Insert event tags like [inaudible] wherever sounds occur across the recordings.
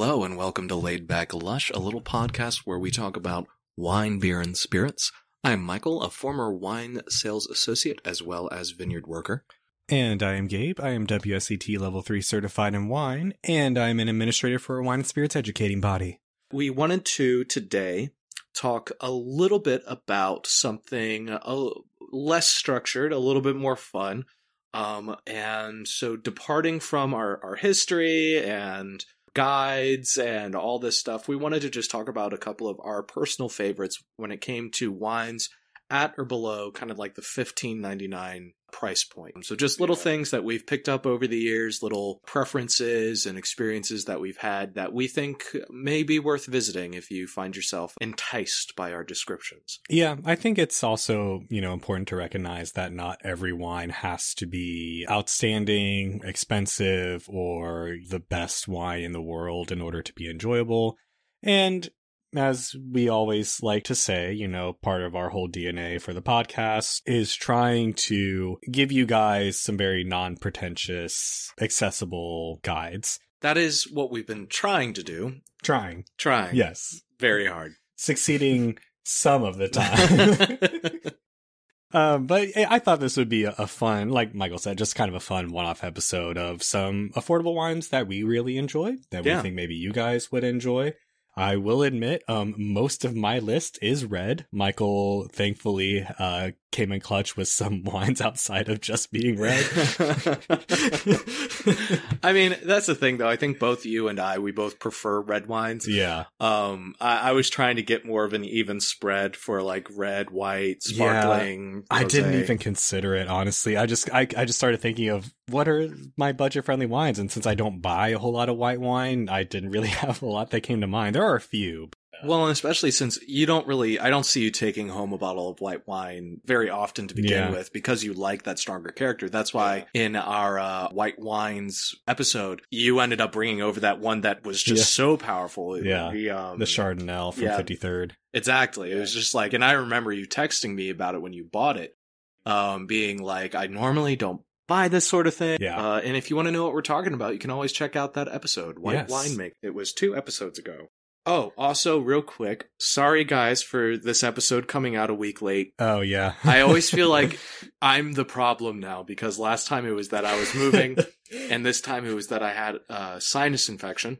Hello and welcome to Laid Back Lush, a little podcast where we talk about wine, beer, and spirits. I'm Michael, a former wine sales associate as well as vineyard worker. And I am Gabe. I am WSET Level 3 certified in wine, and I'm an administrator for a wine and spirits educating body. We wanted to today talk a little bit about something a, less structured, a little bit more fun. Um, and so departing from our, our history and guides and all this stuff, we wanted to just talk about a couple of our personal favorites when it came to wines at or below kind of like the 15.99 price point. So just little things that we've picked up over the years, little preferences and experiences that we've had that we think may be worth visiting if you find yourself enticed by our descriptions. Yeah, I think it's also, you know, important to recognize that not every wine has to be outstanding, expensive, or the best wine in the world in order to be enjoyable. And as we always like to say, you know, part of our whole DNA for the podcast is trying to give you guys some very non pretentious, accessible guides. That is what we've been trying to do. Trying. Trying. Yes. Very hard. Succeeding [laughs] some of the time. [laughs] Um, but I thought this would be a fun, like Michael said, just kind of a fun one-off episode of some affordable wines that we really enjoy, that we think maybe you guys would enjoy. I will admit, um, most of my list is red. Michael, thankfully, uh, came in clutch with some [laughs] wines outside of just being red. [laughs] I mean, that's the thing though. I think both you and I, we both prefer red wines. yeah. Um, I, I was trying to get more of an even spread for like red, white, sparkling. Yeah, I didn't even consider it, honestly. I just, I, I just started thinking of what are my budget friendly wines. And since I don't buy a whole lot of white wine, I didn't really [laughs] have a lot that came to mind. There are a few. Well, and especially since you don't really, I don't see you taking home a bottle of white wine very often to begin Yeah. with because you like that stronger character. That's why in our uh, white wines episode, you ended up bringing over that one that was just Yeah. so powerful. Yeah. The, um, The Chardonnay from yeah. 53rd. Exactly. It was just like, and I remember you texting me about it when you bought it, um, being like, I normally don't buy this sort of thing. Yeah. Uh, and if you want to know what we're talking about, you can always check out that episode, White Yes. Winemaker. It was two episodes ago. Oh, also, real quick, sorry guys for this episode coming out a week late. Oh, yeah. I always [laughs] feel like I'm the problem now because last time it was that I was moving, [laughs] and this time it was that I had a sinus infection,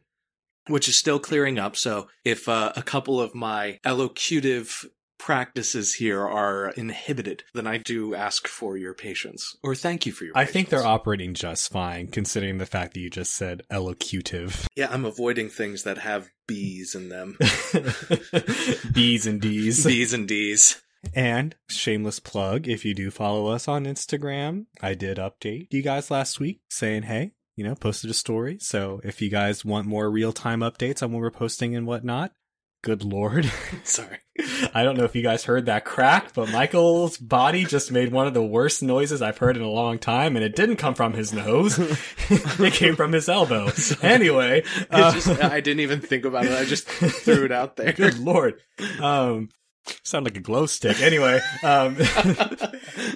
which is still clearing up. So if uh, a couple of my elocutive practices here are inhibited, then I do ask for your patience or thank you for your. I think they're operating just fine, considering the fact that you just said elocutive. Yeah, I'm avoiding things that have B's in them. [laughs] B's and D's. B's and D's. And shameless plug, if you do follow us on Instagram, I did update you guys last week saying, hey, you know, posted a story. So if you guys want more real time updates on what we're posting and whatnot, good lord. [laughs] Sorry. I don't know if you guys heard that crack, but Michael's body just made one of the worst noises I've heard in a long time, and it didn't come from his nose. [laughs] it came from his elbow. [laughs] Anyway, uh, just, I didn't even think about it. I just threw it out there. good lord. Um, sound like a glow stick. Anyway, um,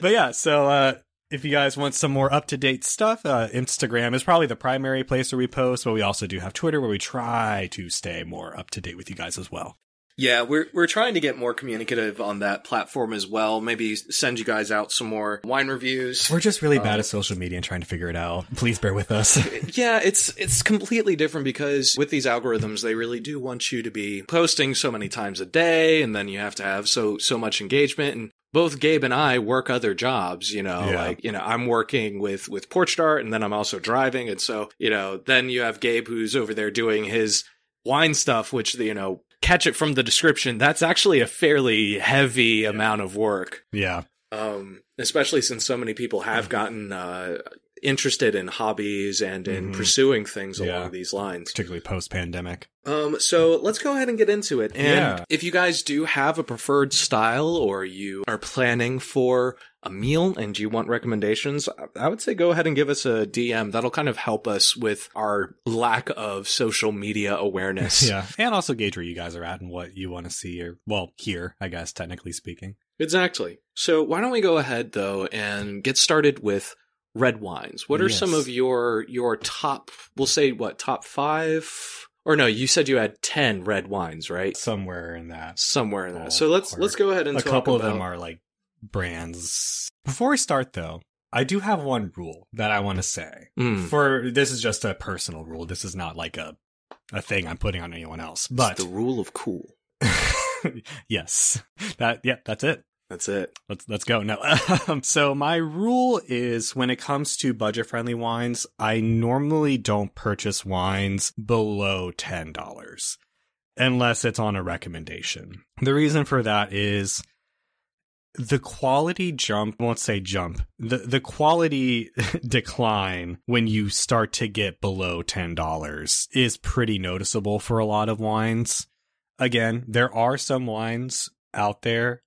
but yeah, so uh, if you guys want some more up to date stuff, uh, Instagram is probably the primary place where we post, but we also do have Twitter where we try to stay more up to date with you guys as well. Yeah, we're we're trying to get more communicative on that platform as well. Maybe send you guys out some more wine reviews. We're just really bad Um, at social media and trying to figure it out. Please bear with us. [laughs] yeah, it's it's completely different because with these algorithms, they really do want you to be posting so many times a day, and then you have to have so so much engagement. And both Gabe and I work other jobs. You know, Yeah. like you know, I'm working with with Porch Dart, and then I'm also driving, and so you know, then you have Gabe who's over there doing his wine stuff, which you know. Catch it from the description. That's actually a fairly heavy amount of work. yeah. um, especially since so many people have gotten uh, interested in hobbies and in Mhm. pursuing things Yeah. along these lines. Particularly post pandemic. Um, so let's go ahead and get into it. And Yeah. if you guys do have a preferred style or you are planning for a meal and you want recommendations, I- I would say go ahead and give us a DM. That'll kind of help us with our lack of social media awareness. [laughs] Yeah. And also gauge where you guys are at and what you want to see or, well, hear, I guess, technically speaking. Exactly. So why don't we go ahead though and get started with red wines? What are some of your your top? We'll say what top five Or no, you said you had ten red wines, right? Somewhere in that. Somewhere in that. So let's or- let's go ahead and A couple of them are like brands. Before we start though, I do have one rule that I want to say. Mm. For this is just a personal rule. This is not like a a thing I'm putting on anyone else. But It's the rule of cool. [laughs] yes. That yeah, that's it. That's it. Let's let's go. No. [laughs] Um, so my rule is when it comes to budget friendly wines, I normally don't purchase wines below ten dollars unless it's on a recommendation. The reason for that is the quality jump won't say jump the the quality [laughs] decline when you start to get below ten dollars is pretty noticeable for a lot of wines again there are some wines out there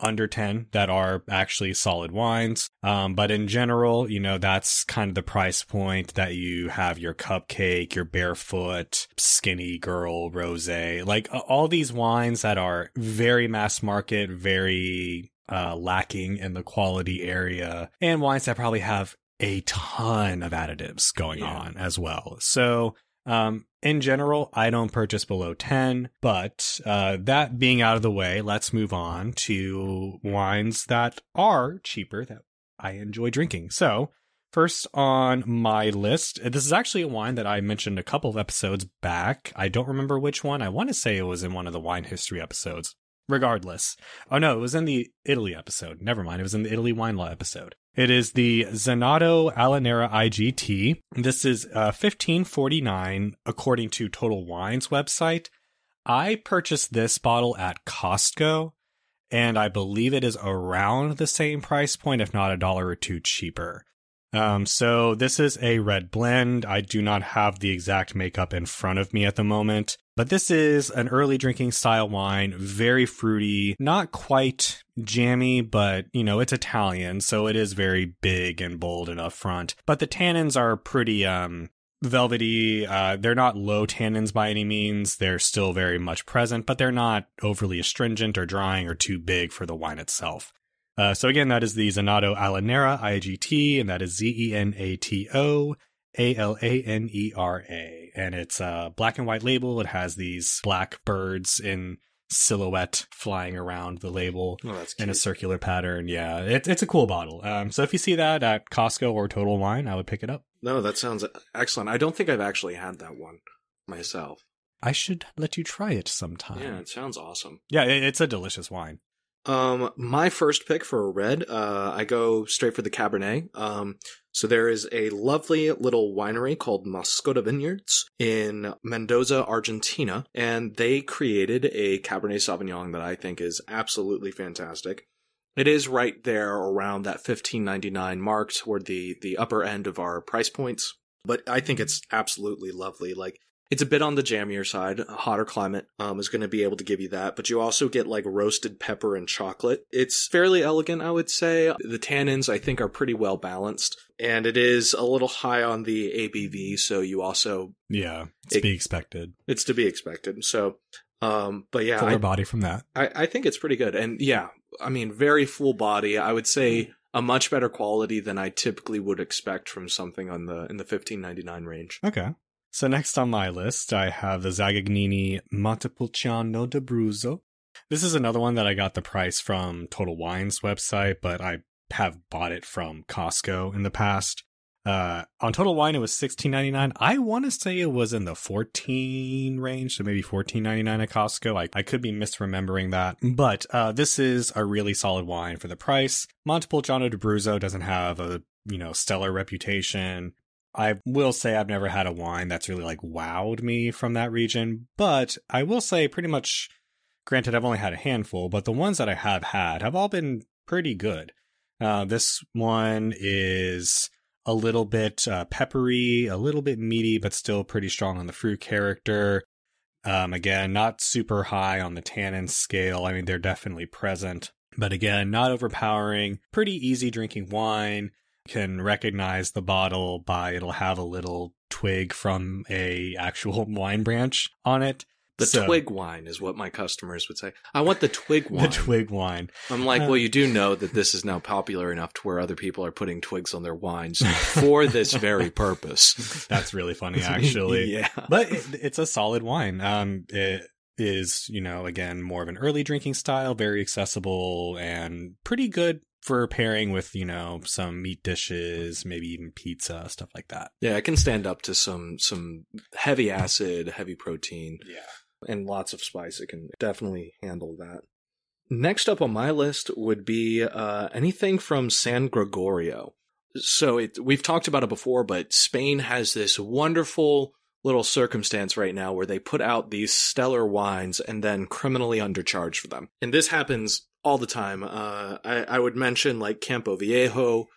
under 10 that are actually solid wines. Um, but in general, you know, that's kind of the price point that you have your cupcake, your barefoot, skinny girl, rose, like all these wines that are very mass market, very uh, lacking in the quality area, and wines that probably have a ton of additives going Yeah. on as well. So, um, in general, I don't purchase below 10, but uh, that being out of the way, let's move on to wines that are cheaper that I enjoy drinking. So, first on my list, this is actually a wine that I mentioned a couple of episodes back. I don't remember which one. I want to say it was in one of the wine history episodes. Regardless. Oh no, it was in the Italy episode. Never mind. It was in the Italy wine law episode. It is the Zenato Alanera IGT. This is uh, 1549 according to Total Wine's website. I purchased this bottle at Costco and I believe it is around the same price point, if not a dollar or two cheaper. Um, so this is a red blend. I do not have the exact makeup in front of me at the moment, but this is an early drinking style wine, very fruity, not quite jammy, but you know, it's Italian, so it is very big and bold and upfront. But the tannins are pretty, um, velvety. Uh, they're not low tannins by any means. They're still very much present, but they're not overly astringent or drying or too big for the wine itself. Uh, so again, that is the Zenato Alanera IGT, and that is Z E N A T O A L A N E R A, and it's a black and white label. It has these black birds in silhouette flying around the label Oh, in a circular pattern. Yeah, it, it's a cool bottle. Um, so if you see that at Costco or Total Wine, I would pick it up. no, that sounds excellent. I don't think I've actually had that one myself. I should let you try it sometime. Yeah, it sounds awesome. Yeah, it, it's a delicious wine. Um, my first pick for a red, uh, I go straight for the Cabernet. Um, so there is a lovely little winery called Mascota Vineyards in Mendoza, Argentina, and they created a Cabernet Sauvignon that I think is absolutely fantastic. It is right there around that fifteen ninety nine mark toward the the upper end of our price points, but I think it's absolutely lovely. Like it's a bit on the jammier side. A hotter climate um, is going to be able to give you that, but you also get like roasted pepper and chocolate. It's fairly elegant, I would say. The tannins, I think, are pretty well balanced, and it is a little high on the ABV, so you also Yeah, it's It- to be expected. it's to be expected. So, um, but yeah, Fuller I, body from that. I, I think it's pretty good, and yeah, I mean, very full body. I would say a much better quality than I typically would expect from something on the in the fifteen ninety nine range. Okay. So next on my list, I have the Zaccagnini Montepulciano d'Abruzzo. This is another one that I got the price from Total Wine's website, but I have bought it from Costco in the past. Uh, on Total Wine, it was sixteen ninety nine. I want to say it was in the fourteen range, so maybe fourteen ninety nine at Costco. I, I could be misremembering that, but uh, this is a really solid wine for the price. Montepulciano d'Abruzzo doesn't have a you know stellar reputation. I will say I've never had a wine that's really like wowed me from that region, but I will say pretty much. Granted, I've only had a handful, but the ones that I have had have all been pretty good. Uh, this one is a little bit uh, peppery, a little bit meaty, but still pretty strong on the fruit character. Um, again, not super high on the tannin scale. I mean, they're definitely present, but again, not overpowering. Pretty easy drinking wine. Can recognize the bottle by it'll have a little twig from a actual [laughs] wine branch on it. The So- twig wine is what my customers would say. I want the twig [laughs] wine. The twig wine. I'm like, Uh, well, you do know that this is now popular enough to where other people are putting twigs on their wines [laughs] for this very purpose. That's really funny, actually. yeah. but it, it's a solid wine. Um, it is, you know, again, more of an early drinking style, very accessible and pretty good for pairing with, you know, some meat dishes, maybe even pizza, stuff like that. Yeah, it can stand up to some some heavy acid, heavy protein, Yeah. and lots of spice. It can definitely handle that. Next up on my list would be uh, anything from San Gregorio. So it, we've talked about it before, but Spain has this wonderful little circumstance right now where they put out these stellar wines and then criminally undercharge for them. And this happens all the time. Uh, I, I would mention like Campo Viejo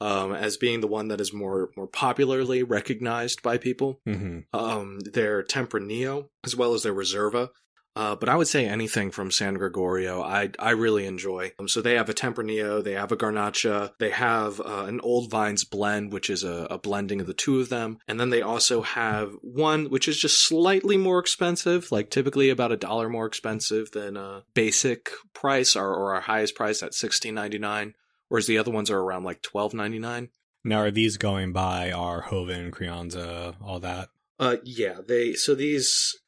um, as being the one that is more more popularly recognized by people hmm um, their Tempranillo as well as their Reserva. Uh, but I would say anything from San Gregorio, I I really enjoy. Um, so they have a Tempranillo, they have a Garnacha, they have uh, an Old Vines blend, which is a, a blending of the two of them, and then they also have one which is just slightly more expensive, like typically about a dollar more expensive than a basic price or, or our highest price at sixteen ninety nine, whereas the other ones are around like twelve ninety nine. Now, are these going by our Joven, Crianza, all that? Uh, yeah, they so these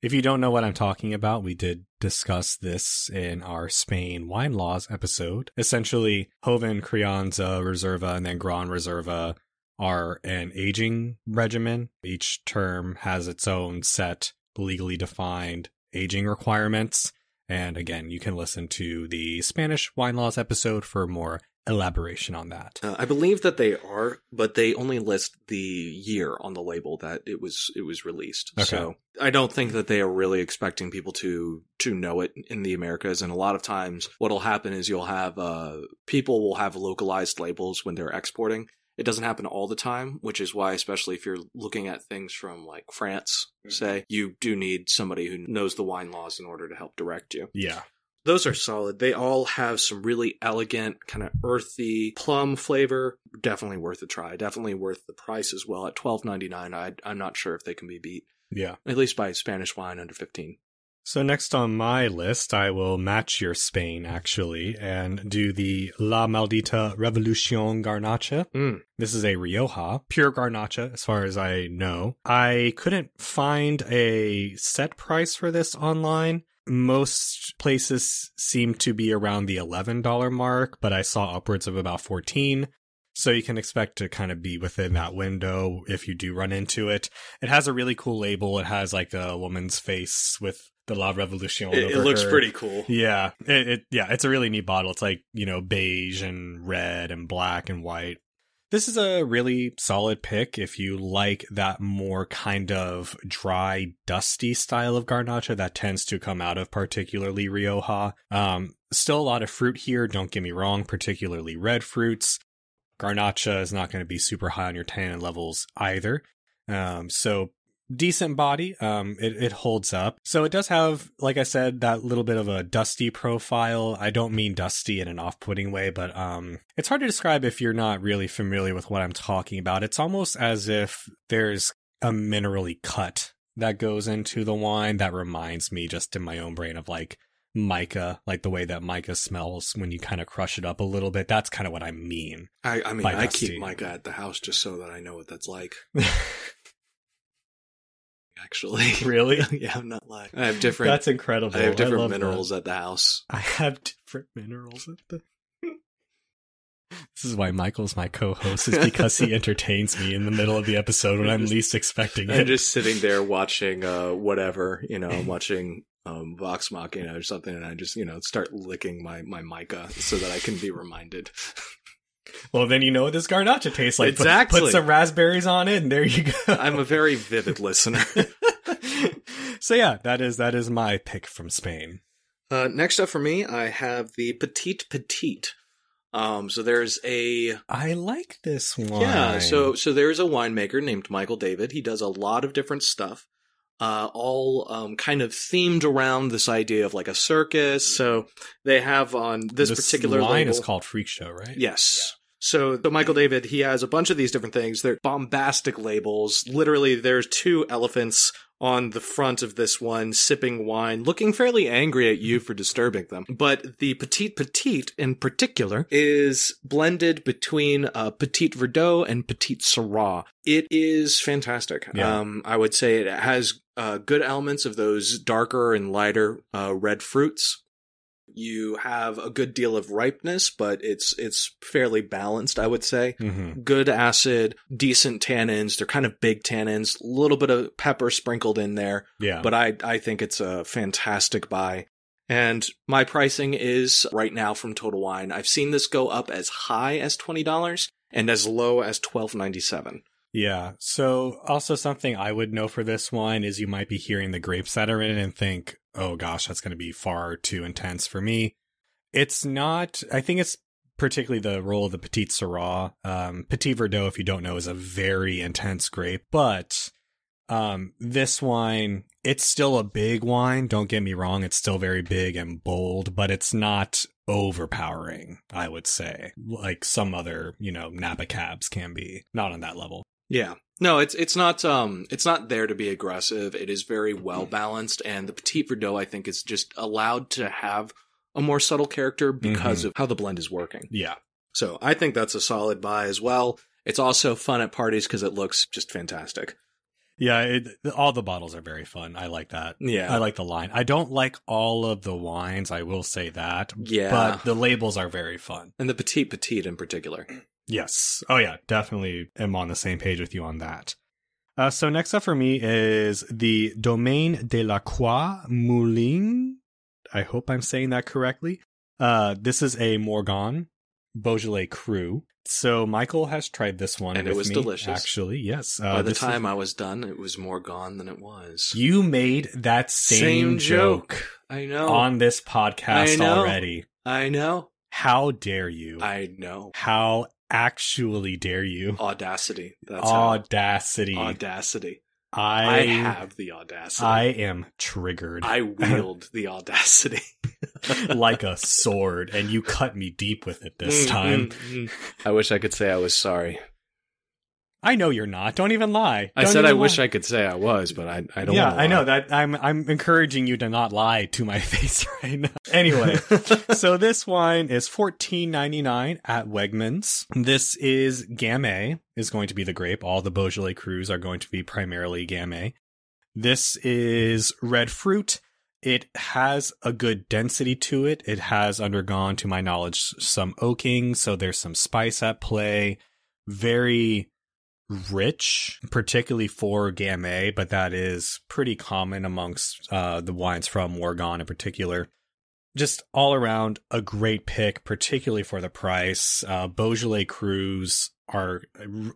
If you don't know what I'm talking about, we did discuss this in our Spain wine laws episode. Essentially, Joven, Crianza, Reserva, and then Gran Reserva are an aging regimen. Each term has its own set, legally defined aging requirements. And again, you can listen to the Spanish wine laws episode for more elaboration on that. Uh, I believe that they are, but they only list the year on the label that it was it was released. Okay. So I don't think that they are really expecting people to to know it in the Americas. And a lot of times, what'll happen is you'll have uh, people will have localized labels when they're exporting. It doesn't happen all the time, which is why, especially if you're looking at things from like France, Mhm. say, you do need somebody who knows the wine laws in order to help direct you. Yeah. Those are solid. They all have some really elegant, kind of earthy plum flavor. Definitely worth a try. Definitely worth the price as well. At twelve ninety nine, I'm not sure if they can be beat. Yeah. At least by Spanish wine under fifteen. So next on my list, I will match your Spain actually and do the La Maldita Revolucion Garnacha. Mm. This is a Rioja, pure Garnacha as far as I know. I couldn't find a set price for this online. Most places seem to be around the $11 mark, but I saw upwards of about 14. So you can expect to kind of be within that window if you do run into it. It has a really cool label. It has like a woman's face with the La Revolution. It, it looks her. pretty cool. Yeah, it, it yeah, it's a really neat bottle. It's like you know beige and red and black and white. This is a really solid pick if you like that more kind of dry, dusty style of garnacha that tends to come out of particularly Rioja. Um, still a lot of fruit here. Don't get me wrong, particularly red fruits. Garnacha is not going to be super high on your tannin levels either. Um, so decent body. Um, it, it holds up. So it does have, like I said, that little bit of a dusty profile. I don't mean dusty in an off-putting way, but um, it's hard to describe if you're not really familiar with what I'm talking about. It's almost as if there's a minerally cut that goes into the wine that reminds me just in my own brain of like mica, like the way that mica smells when you kind of crush it up a little bit. That's kind of what I mean. I, I mean, I dusty. keep mica at the house just so that I know what that's like. [laughs] Actually, [laughs] [laughs] really? yeah, I'm not lying. I have different. That's incredible. I have different that. minerals at the house. [laughs] I have different minerals at the. This is why Michael's my co-host, is because he entertains me in the middle of the episode when I'm least expecting it. I'm just sitting there watching uh whatever, you know, I'm watching um Vox Machina or something and I just, you know, start licking my my mica so that I can be reminded. Well, then you know what this garnacha tastes like. Exactly. Put, some raspberries on it, and there you go. I'm a very vivid listener. [laughs] so yeah, that is that is my pick from Spain. Uh next up for me, I have the Petite Petite. Um so there's a I like this one. Yeah, so so there's a winemaker named Michael David. He does a lot of different stuff, uh, all um, kind of themed around this idea of like a circus. So they have on this, particular line label, is called Freak Show, right? yes. So, so Michael David, he has a bunch of these different things. They're bombastic labels. Literally, there's two elephants on the front of this one sipping wine, looking fairly angry at you for disturbing them. But the Petite Petite in particular is blended between uh, Petite Verdot and Petite Syrah. It is fantastic. Yeah. Um, I would say it has uh, good elements of those darker and lighter uh, red fruits. You have a good deal of ripeness, but it's it's fairly balanced, I would say Mm-hmm. good acid, decent tannins. They're kind of big tannins, a little bit of pepper sprinkled in there, Yeah. but I I think it's a fantastic buy. And my pricing is right now from Total Wine. I've seen this go up as high as twenty dollars and as low as twelve ninety seven. Yeah. So also something I would know for this wine is you might be hearing the grapes that are in it and think, oh gosh, that's going to be far too intense for me. It's not, I think it's particularly the role of the Petite Syrah. Um, Petit Verdot, if you don't know, is a very intense grape, but um, this wine, it's still a big wine. Don't get me wrong. It's still very big and bold, but it's not overpowering, I would say, like some other, you know, Napa cabs can be. Not on that level. Yeah. No, it's it's not um it's not there to be aggressive. It is very well balanced and the Petit Verdot I think is just allowed to have a more subtle character because of how the blend is working. Yeah. So I think that's a solid buy as well. It's also fun at parties because it looks just fantastic. Yeah, it, all the bottles are very fun. I like that. Yeah. I like the line. I don't like all of the wines, I will say that. Yeah. But the labels are very fun. and the Petite Petite in particular. Yes. Oh, yeah. Definitely am on the same page with you on that. Uh, so next up for me is the Domaine de la Croix Moulin. I hope I'm saying that correctly. Uh, this is a Morgon Beaujolais Cru. So Michael has tried this one, And it was me, delicious. Actually, yes. Uh, By the time I was done, it was more gone than it was. you made that same, joke I know. on this podcast I already. I know. How dare you? I know. How actually dare you? Audacity. That's how. Audacity. Audacity. I, I have the audacity. I am triggered I [laughs] wield the audacity. [laughs] like a sword, and you cut me deep with it this Mm, time. mm, mm. I wish I could say I was sorry. I know you're not. Don't even lie. I Don't said I even wish. I could say I was, but I, I don't. yeah, I know that. I'm I'm encouraging you to not lie to my [laughs] face right now. Anyway, [laughs] so this wine is fourteen ninety nine at Wegmans. This is Gamay is going to be the grape. All the Beaujolais Crus are going to be primarily Gamay. This is red fruit. It has a good density to it. It has undergone, to my knowledge, some oaking, so there's some spice at play. Very rich, particularly for Gamay, but that is pretty common amongst uh, the wines from Morgon in particular. Just all around a great pick, particularly for the price. Uh, Beaujolais Crus are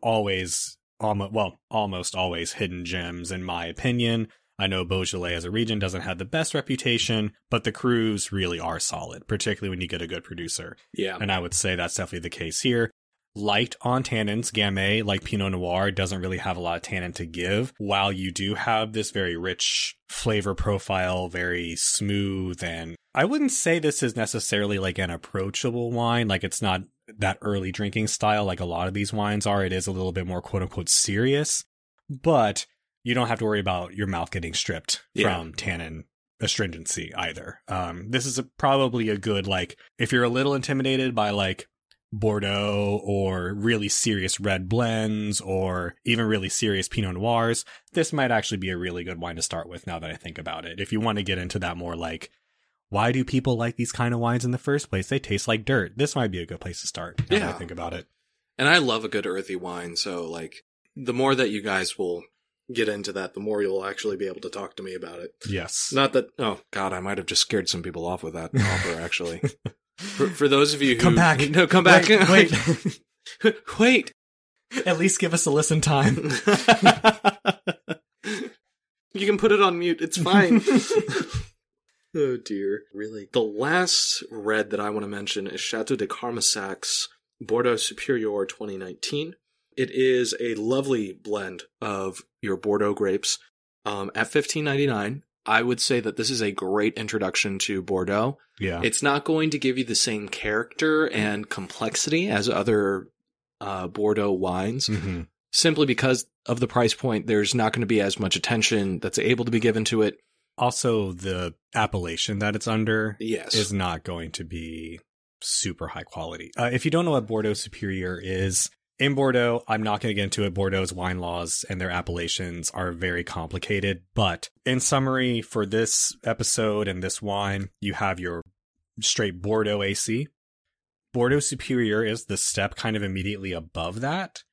always, almost, well, almost always hidden gems, in my opinion. I know Beaujolais as a region doesn't have the best reputation, but the Crus really are solid, particularly when you get a good producer. yeah. And I would say that's definitely the case here. Light on tannins, Gamay, like Pinot Noir, doesn't really have a lot of tannin to give, while you do have this very rich flavor profile, very smooth, and I wouldn't say this is necessarily like an approachable wine. Like it's not that early drinking style like a lot of these wines are. It is a little bit more quote unquote serious, but you don't have to worry about your mouth getting stripped Yeah. from tannin astringency either. Um, this is a, probably a good like if you're a little intimidated by like Bordeaux or really serious red blends or even really serious Pinot Noirs, this might actually be a really good wine to start with now that I think about it. If you want to get into that more like why do people like these kind of wines in the first place? They taste like dirt. This might be a good place to start. Now that I Yeah. think about it. And I love a good earthy wine, so like the more that you guys will get into that, the more you'll actually be able to talk to me about it. Yes. Not that oh god, I might have just scared some people off with that offer actually. [laughs] For, for those of you who Come back. [laughs] no, come back, Wait, [laughs] wait. At least give us a listen time. [laughs] you can put it on mute. It's fine. oh dear. Really. The last red that I want to mention is Chateau de Camarsac's Bordeaux Superior 2019. It is a lovely blend of your Bordeaux grapes um, at 15.99. I would say that this is a great introduction to Bordeaux. Yeah. It's not going to give you the same character and complexity as other uh, Bordeaux wines, hmm simply because of the price point. There's not going to be as much attention that's able to be given to it. Also, the appellation that it's under Yes. is not going to be super high quality. Uh, if you don't know what Bordeaux Superior is, in Bordeaux, I'm not going to get into it. Bordeaux's wine laws and their appellations are very complicated. But in summary, for this episode and this wine, you have your straight Bordeaux AC. Bordeaux Superior is the step kind of immediately above that.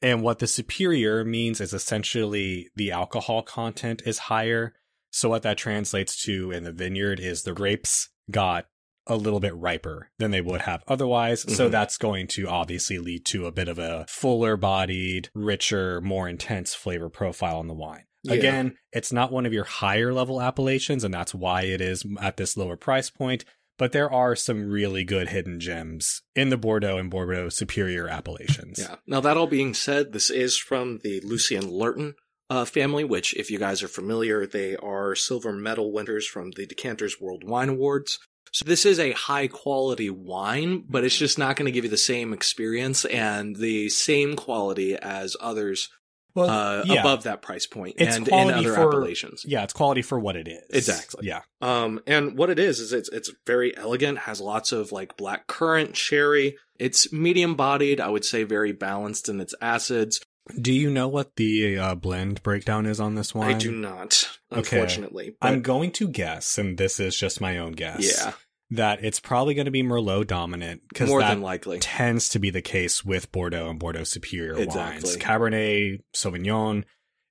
And what the superior means is essentially the alcohol content is higher. So what that translates to in the vineyard is the grapes got a little bit riper than they would have otherwise. So Mhm. that's going to obviously lead to a bit of a fuller bodied, richer, more intense flavor profile in the wine. Yeah. Again, it's not one of your higher level appellations, and that's why it is at this lower price point. But there are some really good hidden gems in the Bordeaux and Bordeaux Superior appellations. Yeah. Now that all being said, this is from the Lucien Lurton uh, family, which, if you guys are familiar, they are silver medal winners from the Decanters World Wine Awards. So this is a high quality wine, but it's just not going to give you the same experience and the same quality as others Well, uh, yeah. above that price point It's and in other for- appellations. Yeah, it's quality for what it is. Exactly. Yeah. Um, and what it is is it's it's very elegant, has lots of like black currant, sherry. It's medium bodied, I would say, very balanced in its acids. Do you know what the uh, blend breakdown is on this wine? I do not, Okay. unfortunately. I'm going to guess, and this is just my own guess. yeah, That it's probably going to be Merlot dominant because more that than likely. tends to be the case with Bordeaux and Bordeaux Superior Exactly. wines. Cabernet Sauvignon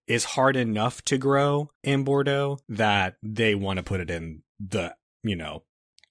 is hard enough to grow in Bordeaux that they want to put it in the, you know,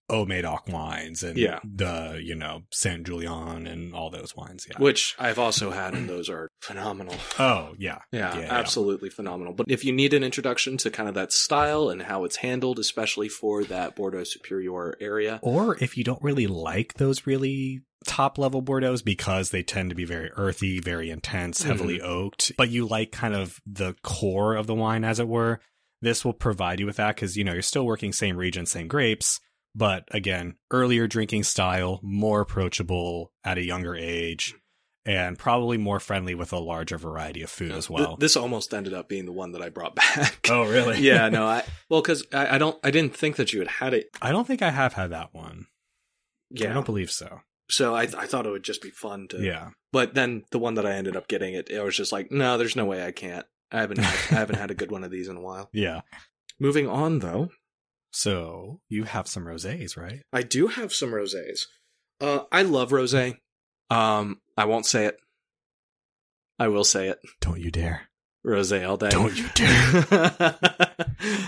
Haut-Médoc wines and Yeah. the, you know, Saint Julien and all those wines. Yeah. Which I've also had, and those are phenomenal. oh, yeah. Yeah, Yeah, yeah. absolutely phenomenal. But if you need an introduction to kind of that style and how it's handled, especially for that Bordeaux Superior area, Or if you don't really like those really top level Bordeaux because they tend to be very earthy, very intense, mm-hmm. heavily oaked, but you like kind of the core of the wine, as it were, this will provide you with that because, you know, you're still working same region, same grapes. But again, earlier drinking style, more approachable at a younger age, and probably more friendly with a larger variety of food as Th- well. this almost ended up being the one that I brought [laughs] back. oh, really? [laughs] yeah, no, I well, because I, I don't, I didn't think that you had had it. I don't think I have had that one. Yeah, I don't believe so. so I, I thought it would just be fun to. Yeah. But then the one that I ended up getting, it, it was just like, no, there's no way I can't. I haven't, had, I haven't had a good one of these in a while. [laughs] Yeah. Moving on, though, So you have some rosés, right? I do have some rosés. Uh, I love rosé. Um, I won't say it. I will say it. Don't you dare. Rosé all day. Don't you dare. [laughs]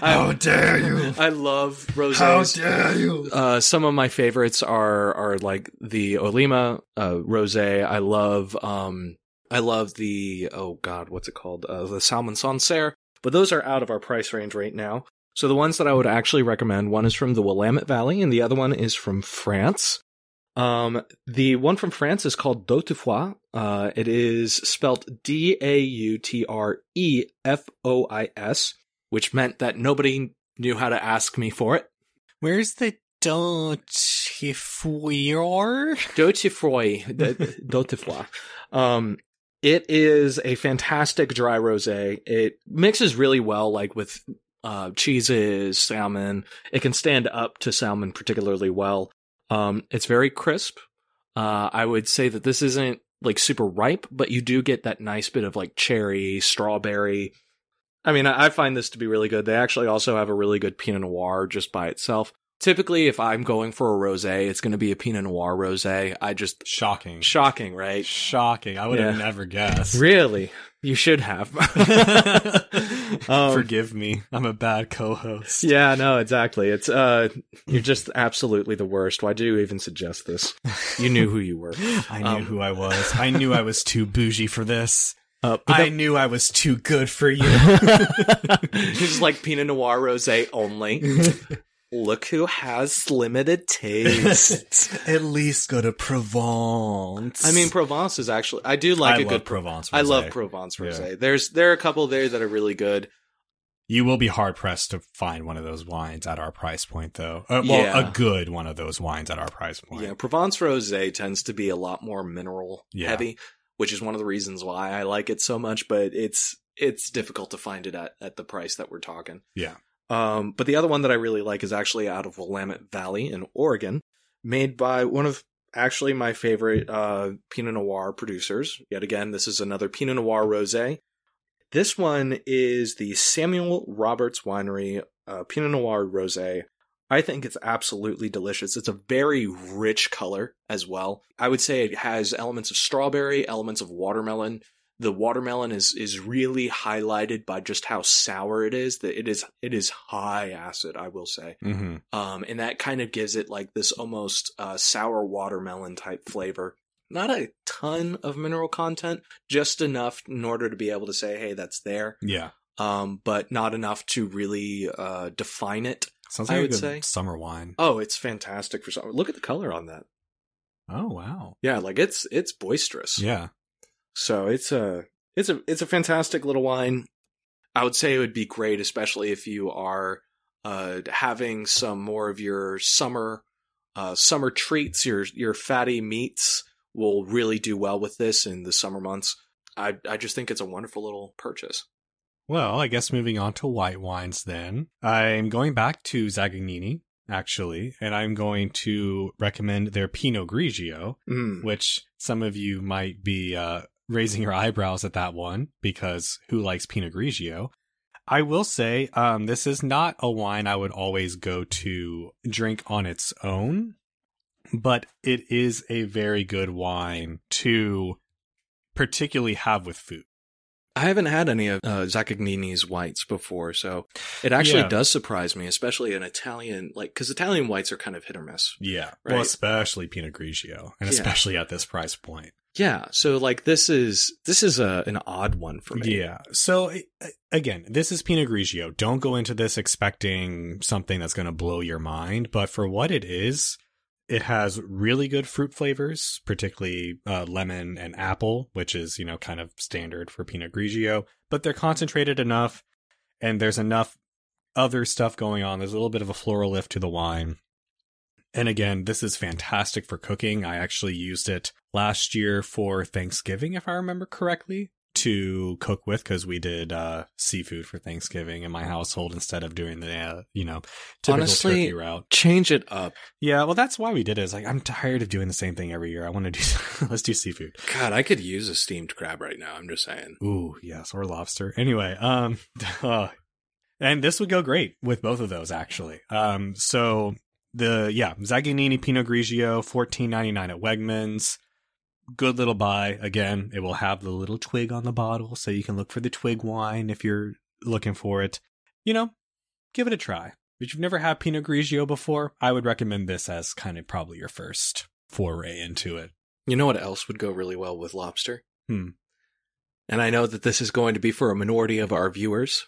I, dare you? [laughs] I love rosés. How dare you? Uh, some of my favorites are are like the Olima uh, rosé. I love um I love the oh god what's it called uh, the Salmon Sancerre. But those are out of our price range right now. So the ones that I would actually recommend one is from the Willamette Valley and the other one is from France. Um, the one from France is called Dautefroid. Uh, it is spelt D A U T R E F O I S, which meant that nobody knew how to ask me for it. Where's the? Dautefroy, Dautefroy. [laughs] Um, it is a fantastic dry rosé. It mixes really well, like with uh, cheeses, salmon. It can stand up to salmon particularly well. Um, it's very crisp. Uh, I would say that this isn't like super ripe, but you do get that nice bit of like cherry, strawberry. I mean, I, I find this to be really good. They actually also have a really good Pinot Noir just by itself. Typically, if I'm going for a rosé, it's going to be a Pinot Noir rosé. I just Shocking. shocking, right? Shocking. I would have never guessed. Really, you should have. [laughs] Um, Forgive me. I'm a bad co-host. yeah, no, exactly. It's uh, you're just absolutely the worst. Why do you even suggest this? You knew who you were. [laughs] I knew Um, who I was. I knew I was too bougie for this. Uh, I knew I was too good for you. [laughs] Just like Pinot Noir rosé only. Look who has limited taste. [laughs] At least go to Provence. I mean, Provence is actually. I do like I a good. Provence. I love rosé. Provence Yeah. rosé. There's there are a couple there that are really good. You will be hard pressed to find one of those wines at our price point, though. Uh, well, Yeah. a good one of those wines at our price point. Yeah, Provence Rosé tends to be a lot more mineral Yeah. heavy, which is one of the reasons why I like it so much. But it's it's difficult to find it at at the price that we're talking. Yeah. Um, but the other one that I really like is actually out of Willamette Valley in Oregon, made by one of actually my favorite uh, Pinot Noir producers. Yet again, this is another Pinot Noir rosé. This one is the Samuel Roberts Winery uh, Pinot Noir rosé. I think it's absolutely delicious. It's a very rich color as well. I would say it has elements of strawberry, elements of watermelon. The watermelon is is really highlighted by just how sour it is. That it is it is high acid, I will say. hmm Um, and that kind of gives it like this almost uh, sour watermelon type flavor. Not a ton of mineral content, just enough in order to be able to say, hey, that's there. Yeah. Um, but not enough to really uh, define it. Sounds I like a would say- summer wine. Oh, it's fantastic for summer. Look at the color on that. Oh, wow. Yeah, like it's it's boisterous. Yeah. So it's a it's a it's a fantastic little wine. I would say it would be great, especially if you are uh, having some more of your summer uh, summer treats. Your your fatty meats will really do well with this in the summer months. I I just think it's a wonderful little purchase. Well, I guess moving on to white wines then. I'm going back to Zaccagnini, actually, and I'm going to recommend their Pinot Grigio, Mm. which some of you might be uh, raising your eyebrows at that one because who likes Pinot Grigio? I will say, um, this is not a wine I would always go to drink on its own, but it is a very good wine to particularly have with food. I haven't had any of uh, Zaccagnini's whites before, so it actually Yeah. does surprise me, especially an Italian like because Italian whites are kind of hit or miss. Yeah. Right. Well, especially Pinot Grigio, and Yeah. especially at this price point. Yeah, so like this is this is a an odd one for me. Yeah. So again, this is Pinot Grigio. Don't go into this expecting something that's going to blow your mind, but for what it is, it has really good fruit flavors, particularly uh, lemon and apple, which is, you know, kind of standard for Pinot Grigio, but they're concentrated enough and there's enough other stuff going on. There's a little bit of a floral lift to the wine. And again, this is fantastic for cooking. I actually used it last year for Thanksgiving, if I remember correctly, to cook with because we did uh, seafood for Thanksgiving in my household instead of doing the, uh, you know, typical Honestly- turkey route. Change it up. Yeah, well, that's why we did it. It's like, I'm tired of doing the same thing every year. I want to do, [laughs] let's do seafood. God, I could use a steamed crab right now. I'm just saying. Ooh, yes, or lobster. Anyway, um, uh, [laughs] and this would go great with both of those actually. Um, so the yeah, Zaccagnini Pinot Grigio, fourteen ninety nine at Wegmans. Good little buy. Again, it will have the little twig on the bottle, so you can look for the twig wine if you're looking for it. You know, give it a try. If you've never had Pinot Grigio before, I would recommend this as kind of probably your first foray into it. You know what else would go really well with lobster? Hmm. And I know that this is going to be for a minority of our viewers,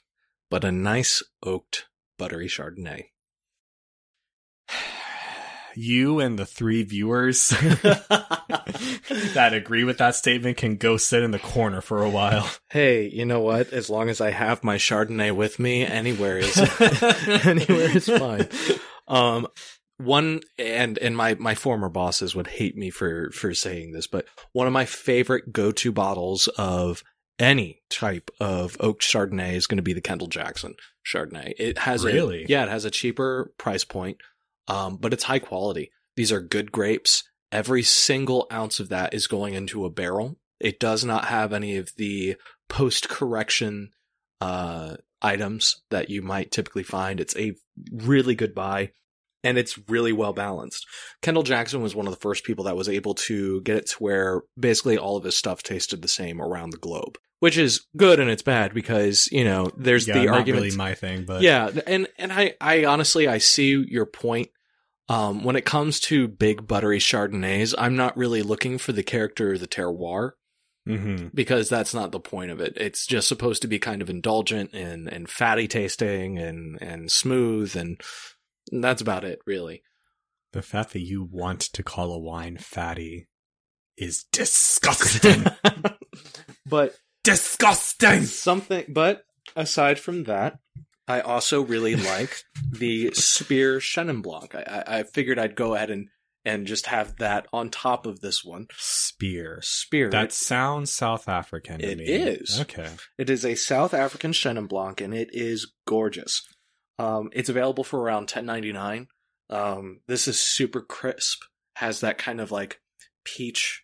but a nice oaked buttery Chardonnay. You and the three viewers [laughs] [laughs] that agree with that statement can go sit in the corner for a while. Hey, you know what? As long as I have my Chardonnay with me, anywhere is [laughs] anywhere is fine. Um, one and and my my former bosses would hate me for for saying this, but one of my favorite go to bottles of any type of oak Chardonnay is going to be the Kendall Jackson Chardonnay. It has Really? a yeah, it has a cheaper price point, um, but it's high quality. These are good grapes. Every single ounce of that is going into a barrel. It does not have any of the post correction uh, items that you might typically find. It's a really good buy and it's really well balanced. Kendall Jackson was one of the first people that was able to get it to where basically all of his stuff tasted the same around the globe, which is good and it's bad because, you know, there's yeah, the not argument. really my thing, but yeah. And, and I, I honestly, I see your point. Um, when it comes to big buttery Chardonnays, I'm not really looking for the character or the terroir hmm because that's not the point of it. It's just supposed to be kind of indulgent and, and fatty tasting and, and smooth and that's about it really. the fact that you want to call a wine fatty is disgusting. [laughs] but disgusting. something, but aside from that, I also really like the Spier Chenin Blanc. I, I, I figured I'd go ahead and, and just have that on top of this one. Spier. Spier. That sounds South African to It me. is. Okay. It is a South African Chenin Blanc, and it is gorgeous. Um, it's available for around ten ninety nine. Um, this is super crisp, has that kind of like peach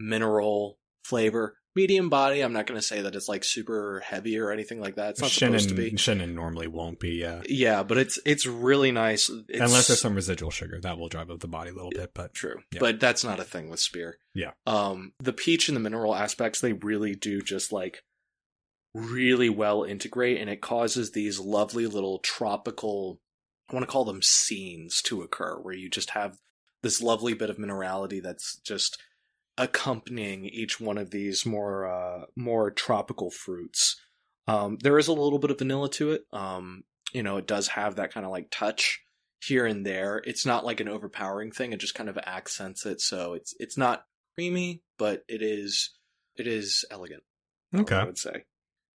mineral flavor, medium body. I'm not going to say that it's like super heavy or anything like that. It's not supposed to be. Chenin normally won't be, yeah. Yeah, but it's it's really nice. It's, Unless there's some residual sugar. That will drive up the body a little bit, but True. Yeah. But that's not a thing with Spier. Yeah. Um the peach and the mineral aspects they really do just like really well integrate and it causes these lovely little tropical I want to call them scenes to occur where you just have this lovely bit of minerality that's just accompanying each one of these more uh more tropical fruits. Um there is a little bit of vanilla to it. Um you know, it does have that kind of like touch here and there. It's not like an overpowering thing. It just kind of accents it. So it's it's not creamy, but it is it is elegant. Okay, I would say.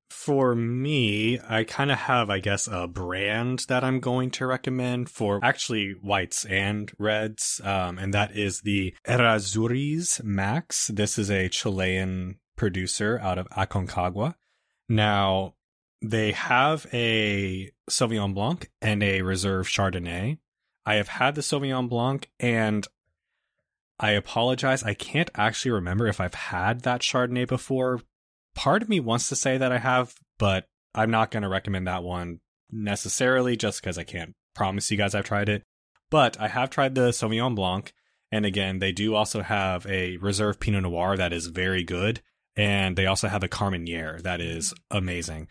For me, I kind of have, I guess, a brand that I'm going to recommend for actually whites and reds, um, and that is the Errázuriz Max. This is a Chilean producer out of Aconcagua. Now, they have a Sauvignon Blanc and a Reserve Chardonnay. I have had the Sauvignon Blanc, and I apologize. I can't actually remember if I've had that Chardonnay before part of me wants to say that I have, but I'm not going to recommend that one necessarily just because I can't promise you guys I've tried it. But I have tried the Sauvignon Blanc. And again, they do also have a reserve Pinot Noir that is very good. And they also have a Carmenere that is amazing.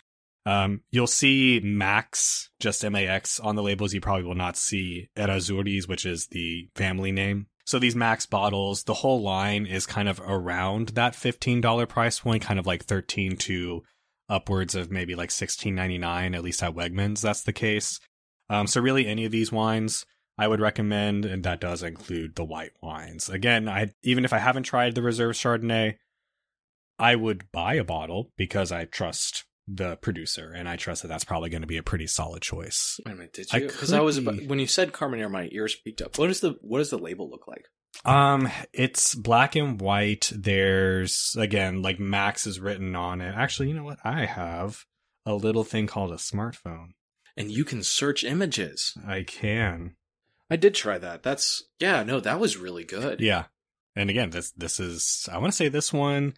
Um, you'll see Max, just M-A-X on the labels. You probably will not see Errázuriz, which is the family name. So these Max bottles, the whole line is kind of around that $15 price point, kind of like 13 to upwards of maybe like 16.99 at least at Wegmans that's the case. Um, so really any of these wines I would recommend and that does include the white wines. Again, I even if I haven't tried the Reserve Chardonnay, I would buy a bottle because I trust the producer and I trust that that's probably going to be a pretty solid choice. Wait a minute, did you? Because I, was could about, when you said Carmenere, my ears peaked up. What is the what does the label look like? Um, it's black and white. There's again, like Max is written on it. Actually, you know what? I have a little thing called a smartphone. And you can search images. I can. I did try that. That's yeah, no, that was really good. Yeah. And again, this this is I want to say this one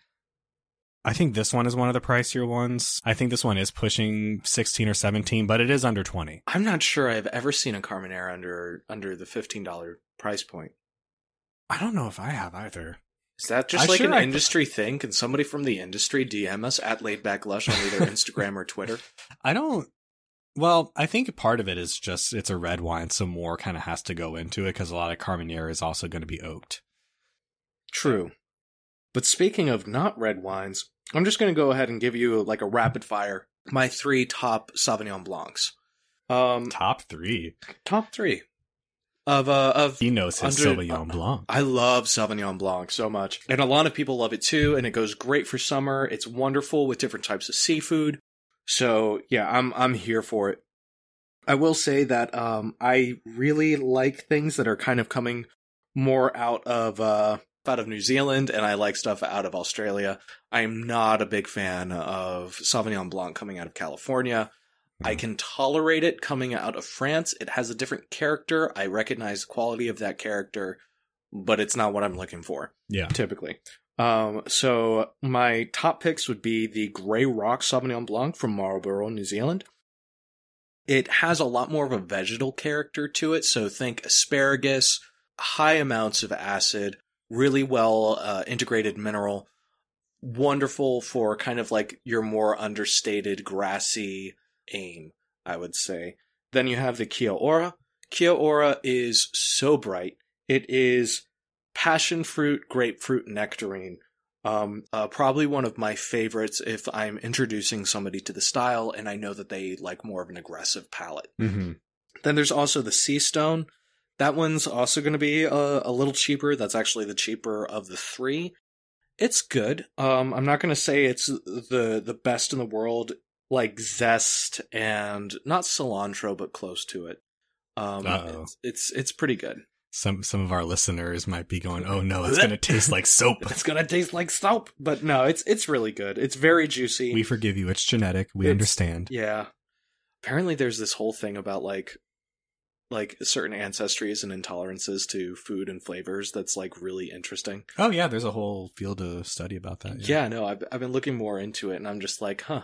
I think this one is one of the pricier ones. I think this one is pushing 16 or 17, but it is under 20. I'm not sure I've ever seen a Carmenere under under the fifteen dollar price point. I don't know if I have either. Is that just I like sure an I- industry thing? Can somebody from the industry DM us at laidbacklush on either [laughs] Instagram or Twitter? I don't. Well, I think part of it is just it's a red wine, so more kind of has to go into it because a lot of Carmenere is also going to be oaked. True. But speaking of not red wines, I'm just going to go ahead and give you like a rapid fire. My three top Sauvignon Blancs. Um, Top three. top three of uh of He knows his Under- Sauvignon Blanc. I love Sauvignon Blanc so much. And a lot of people love it too, and it goes great for summer. It's wonderful with different types of seafood. So yeah, I'm I'm here for it. I will say that um I really like things that are kind of coming more out of uh out of New Zealand and I like stuff out of Australia. I am not a big fan of Sauvignon Blanc coming out of California. I Mhm. can tolerate it coming out of France. It has a different character. I recognize the quality of that character, but it's not what I'm looking for Yeah. typically. Um, so my top picks would be the Grey Rock Sauvignon Blanc from Marlborough, New Zealand. It has a lot more of a vegetal character to it, so think asparagus, high amounts of acid, really well uh, integrated mineral, wonderful for kind of like your more understated grassy aim, I would say. Then you have the Kia Ora. Kia Ora is so bright. It is passion fruit, grapefruit, nectarine. Um, uh, probably one of my favorites if I'm introducing somebody to the style and I know that they like more of an aggressive palate. Mm-hmm. Then there's also the Sea Stone. That one's also going to be a, a little cheaper. That's actually the cheaper of the three. It's good. Um, I'm not going to say it's the the best in the world like zest and not cilantro, but close to it. Um, it's, it's it's pretty good. Some some of our listeners might be going, "Oh no, it's [laughs] going to taste like soap." It's gonna taste like soap, but no, it's it's really good. It's very juicy. We forgive you. It's genetic. We It's- understand. Yeah. Apparently there's this whole thing about like like certain ancestries and intolerances to food and flavors that's like really interesting. Oh yeah, there's a whole field of study about that. Yeah, no, I've I've been looking more into it and I'm just like, huh.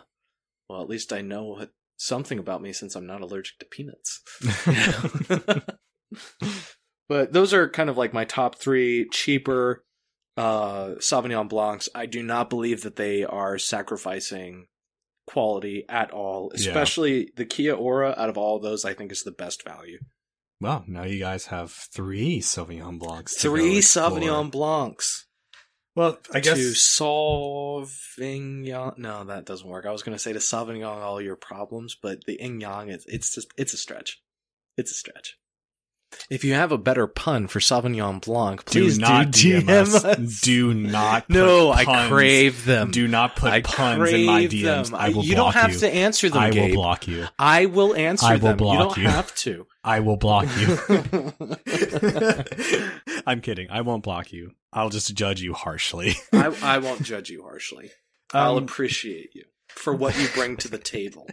Well, at least I know something about me since I'm not allergic to peanuts. [laughs] but those are kind of like my top 3 cheaper uh Sauvignon Blancs. I do not believe that they are sacrificing quality at all. Yeah. Especially the Kia Ora out of all of those I think is the best value. Well, now you guys have three Sauvignon Blancs. Three. Sauvignon Blancs. Well, I guess to Sauvignon. No, that doesn't work. I was going to say to Sauvignon all your problems, but the Yin Yang, it's, it's just, it's a stretch. It's a stretch. If you have a better pun for Sauvignon Blanc, do please not do DM DM us. Do not. [laughs] no, put I crave them. Do not put I puns in my DMs. them. I will you don't have you. to answer them, I will block you. I will answer I will them. block you don't you. have to. [laughs] I will block you. [laughs] I'm kidding. I won't block you. I'll just judge you harshly. I, I won't judge you harshly. I'll Um, appreciate you for what you bring to the table.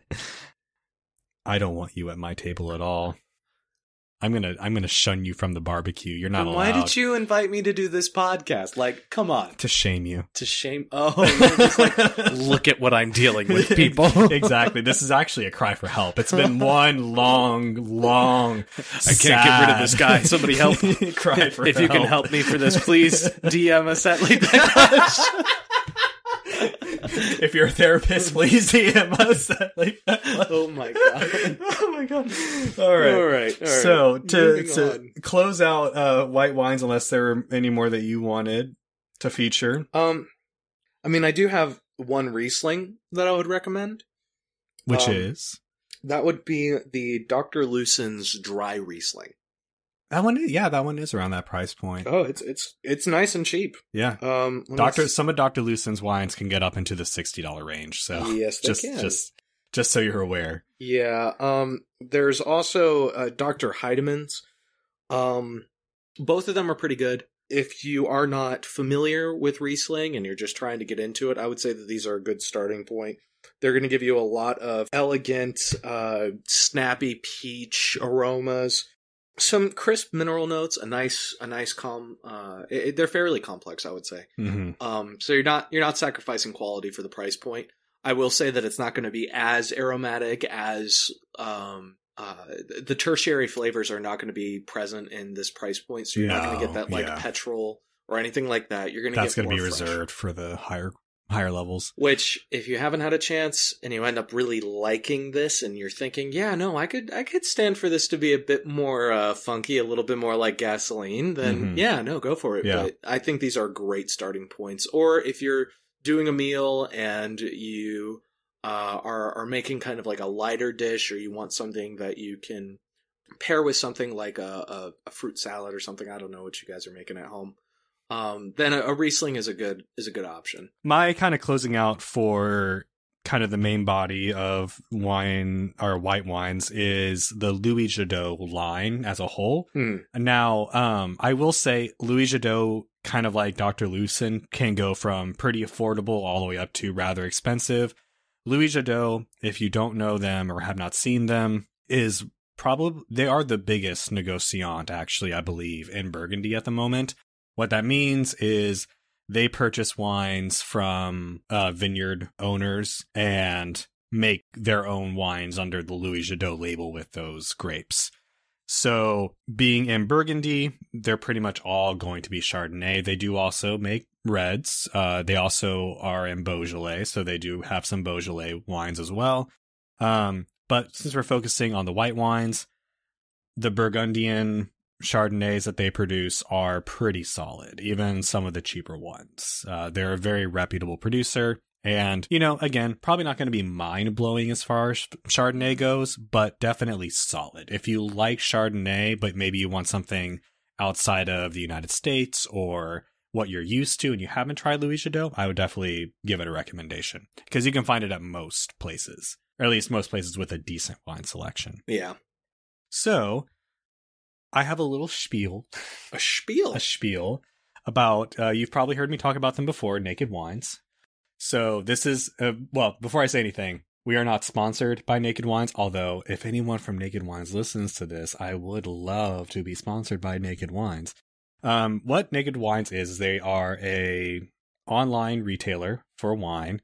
I don't want you at my table at all. I'm gonna I'm gonna shun you from the barbecue. You're not Then allowed why did you invite me to do this podcast? Like, come on. to shame you. To shame. Oh, [laughs] you're just like, [laughs] look at what I'm dealing with, [laughs] people. exactly. This is actually a cry for help. It's been one long, long. I can't get rid of this guy. Somebody help. Me. Cry for help. if you can help me for this, please DM us at Late Night Crush. If you're a therapist, [laughs] please DM us. [laughs] Like, Oh my god. [laughs] oh my god! All right. All right. All right. So to Moving to on. close out uh, white wines, unless there were any more that you wanted to feature, Um, I mean, I do have one Riesling that I would recommend. which Um, is That would be the Dr. Loosen's Dry Riesling. That one. Yeah, that one is around that price point. Oh, it's it's it's nice and cheap. Yeah. Um, Doctor, some of Doctor Loosen's wines can get up into the sixty dollar range. So Yes, they just can. just just so you're aware. Yeah. Um. There's also uh, Dr. Heidemann's. Um. Both of them are pretty good. If you are not familiar with Riesling and you're just trying to get into it, I would say that these are a good starting point. They're going to give you a lot of elegant, uh, snappy peach aromas, some crisp mineral notes, a nice, a nice calm. Uh, it, they're fairly complex, I would say. hmm Um, so you're not you're not sacrificing quality for the price point. I will say that it's not going to be as aromatic as um, uh, the tertiary flavors are not going to be present in this price point. So you're not going to get that like yeah. petrol or anything like that. You're going to get That's going to be fresh. reserved for the higher higher levels. Which, if you haven't had a chance and you end up really liking this, and you're thinking, "Yeah, no, I could, I could stand for this to be a bit more uh, funky, a little bit more like gasoline," then Mhm. yeah, no, go for it. Yeah. But I think these are great starting points. Or if you're doing a meal and you uh, are are making kind of like a lighter dish, or you want something that you can pair with something like a, a, a fruit salad or something. I don't know what you guys are making at home. Um, then a, a Riesling is a good is a good option. My kind of closing out for kind of the main body of wine or white wines is the Louis Jadot line as a whole. Hmm. Now, um, I will say Louis Jadot, kind of like Dr. Loosen, can go from pretty affordable all the way up to rather expensive. Louis Jadot, if you don't know them or have not seen them, is probably they are the biggest negociant actually, I believe, in Burgundy at the moment. What that means is they purchase wines from uh, vineyard owners and make their own wines under the Louis Jadot label with those grapes. So, being in Burgundy, they're pretty much all going to be Chardonnay. They do also make reds. Uh, they also are in Beaujolais, so they do have some Beaujolais wines as well. Um, but since we're focusing on the white wines, the Burgundian Chardonnays that they produce are pretty solid, even some of the cheaper ones. Uh, they're a very reputable producer. And, you know, again, probably not going to be mind blowing as far as Chardonnay goes, but definitely solid. If you like Chardonnay, but maybe you want something outside of the United States or what you're used to and you haven't tried Louis Jadot, I would definitely give it a recommendation because you can find it at most places. or at least most places with a decent wine selection. Yeah. So I have a little spiel, A spiel. a spiel about, uh, you've probably heard me talk about them before, Naked Wines. So this is, uh, well, before I say anything, we are not sponsored by Naked Wines, although if anyone from Naked Wines listens to this, I would love to be sponsored by Naked Wines. Um, what Naked Wines is, is they are a online retailer for wine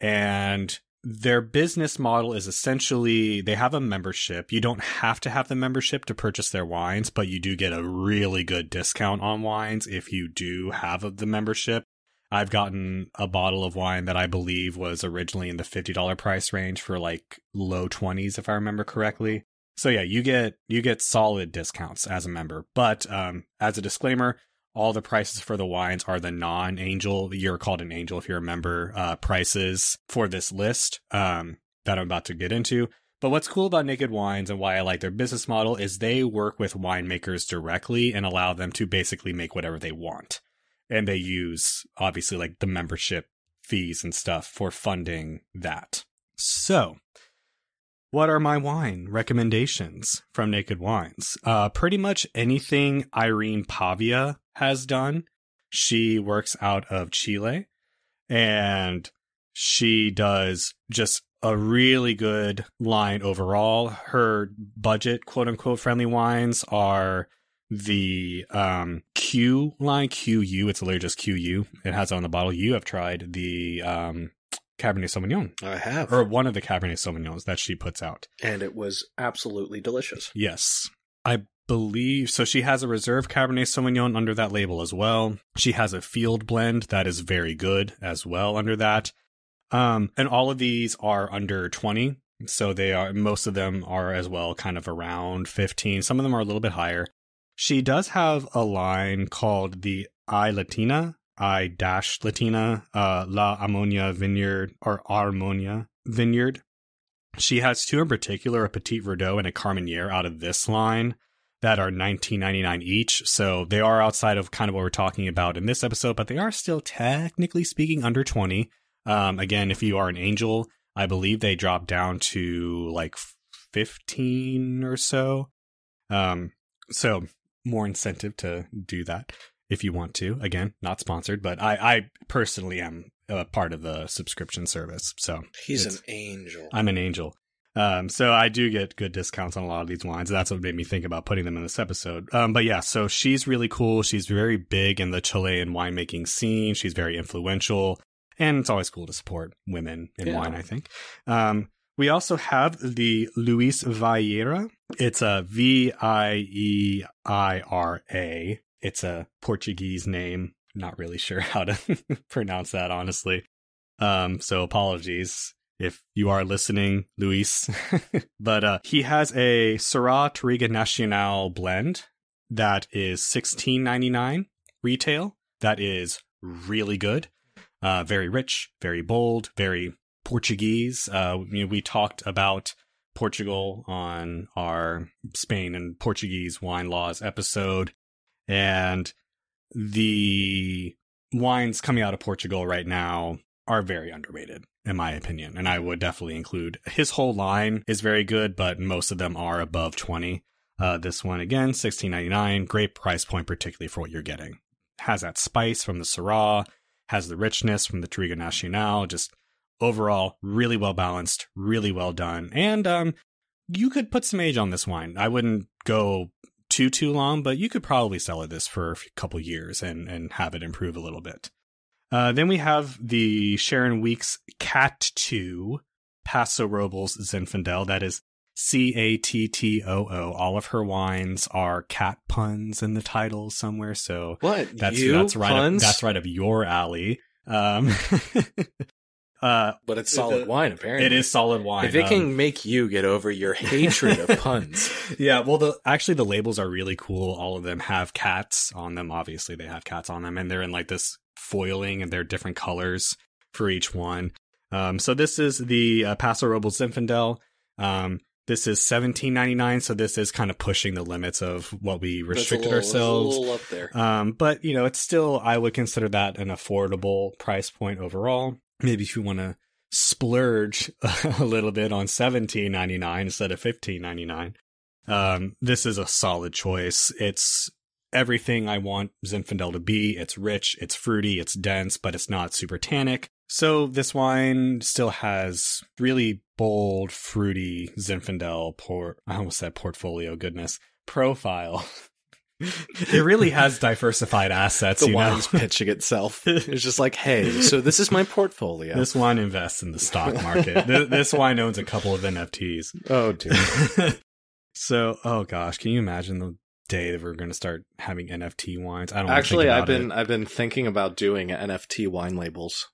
and their business model is essentially they have a membership. You don't have to have the membership to purchase their wines, but you do get a really good discount on wines if you do have the membership. I've gotten a bottle of wine that I believe was originally in the $50 price range for like low 20s if I remember correctly. So yeah, you get you get solid discounts as a member. But um as a disclaimer, all the prices for the wines are the non-angel. You're called an angel if you're a member uh prices for this list um that i'm about to get into. But what's cool about naked wines and why i like their business model is they work with winemakers directly and allow them to basically make whatever they want. And they use obviously like the membership fees and stuff for funding that. So what are my wine recommendations from Naked Wines? Uh, pretty much anything Irene Paiva has done. She works out of Chile and she does just a really good line overall. Her budget, quote unquote, friendly wines are the um, Q line, QU. It's literally just QU. It has it on the bottle. You have tried the um, Cabernet Sauvignon, I have. or one of the Cabernet Sauvignons that she puts out. and it was absolutely delicious. Yes. I believe so. She has a reserve Cabernet Sauvignon under that label as well. She has a field blend that is very good as well under that. Um, and all of these are under 20. So they are, most of them are as well kind of around 15. Some of them are a little bit higher. She does have a line called the I Latina, I dash Latina, uh, La Ammonia Vineyard or Armonia Vineyard. She has two in particular, a Petit Verdot and a Carmenere out of this line that are 19.99 each. So they are outside of kind of what we're talking about in this episode, but they are still technically speaking under 20. Um, again, if you are an angel, I believe they drop down to like 15 or so. Um, so more incentive to do that if you want to. Again, not sponsored, but I, I personally am a part of the subscription service. So He's an angel. I'm an angel. Um, so I do get good discounts on a lot of these wines. That's what made me think about putting them in this episode. Um, but yeah, so she's really cool. She's very big in the Chilean winemaking scene. She's very influential, and it's always cool to support women in Yeah. wine. I think. Um, we also have the Luis Vieira. It's a V I E I R A. It's a Portuguese name. Not really sure [laughs] how to pronounce that, honestly. Um, so apologies if you are listening, Luis. [laughs] but uh, he has a Syrah Touriga Nacional blend that is sixteen ninety nine retail. That is really good. Uh, very rich, very bold, very Portuguese. Uh, you know, we talked about Portugal on our Spain and Portuguese wine laws episode, and the wines coming out of Portugal right now are very underrated in my opinion and i would definitely include his whole line is very good but most of them are above 20 uh, this one again 16.99 great price point particularly for what you're getting. Has that spice from the syrah has the richness from the Touriga Nacional just overall really well balanced really well done and um you could put some age on this wine. I wouldn't go too too long but you could probably sell it this for a couple years and and have it improve a little bit uh, then we have the Sharon Weeks Cat 2 Paso Robles Zinfandel. That is C A T T O O. All of her wines are cat puns in the title somewhere. So What? that's you that's right. Up, that's right up your alley. Um, [laughs] uh, But it's solid The- wine, apparently. it is solid wine. If it Um, can make you get over your hatred of puns, [laughs] yeah, well, the actually the labels are really cool. All of them have cats on them. Obviously, they have cats on them, and they're in like this foiling, and they're different colors for each one. Um, so this is the uh, Paso Robles Zinfandel. Um, this is seventeen ninety nine. So this is kind of pushing the limits of what we restricted little- ourselves. A little up there. Um, but you know, it's still I would consider that an affordable price point overall. Maybe if you want to splurge [laughs] a little bit on seventeen ninety nine instead of fifteen ninety nine, um, this is a solid choice. It's everything I want Zinfandel to be. It's rich, it's fruity, it's dense, but it's not super tannic. So this wine still has really bold, fruity Zinfandel port. I almost said portfolio. Goodness, profile. [laughs] it really has diversified assets. The you wine's know? pitching itself. It's just like, hey, so this is my portfolio. This wine invests in the stock market. [laughs] Th- this wine owns a couple of NFTs. oh, dear. [laughs] so, oh gosh, can you imagine the day that we're going to start having NFT wines? I don't Actually, I've been it. I've been thinking about doing NFT wine labels.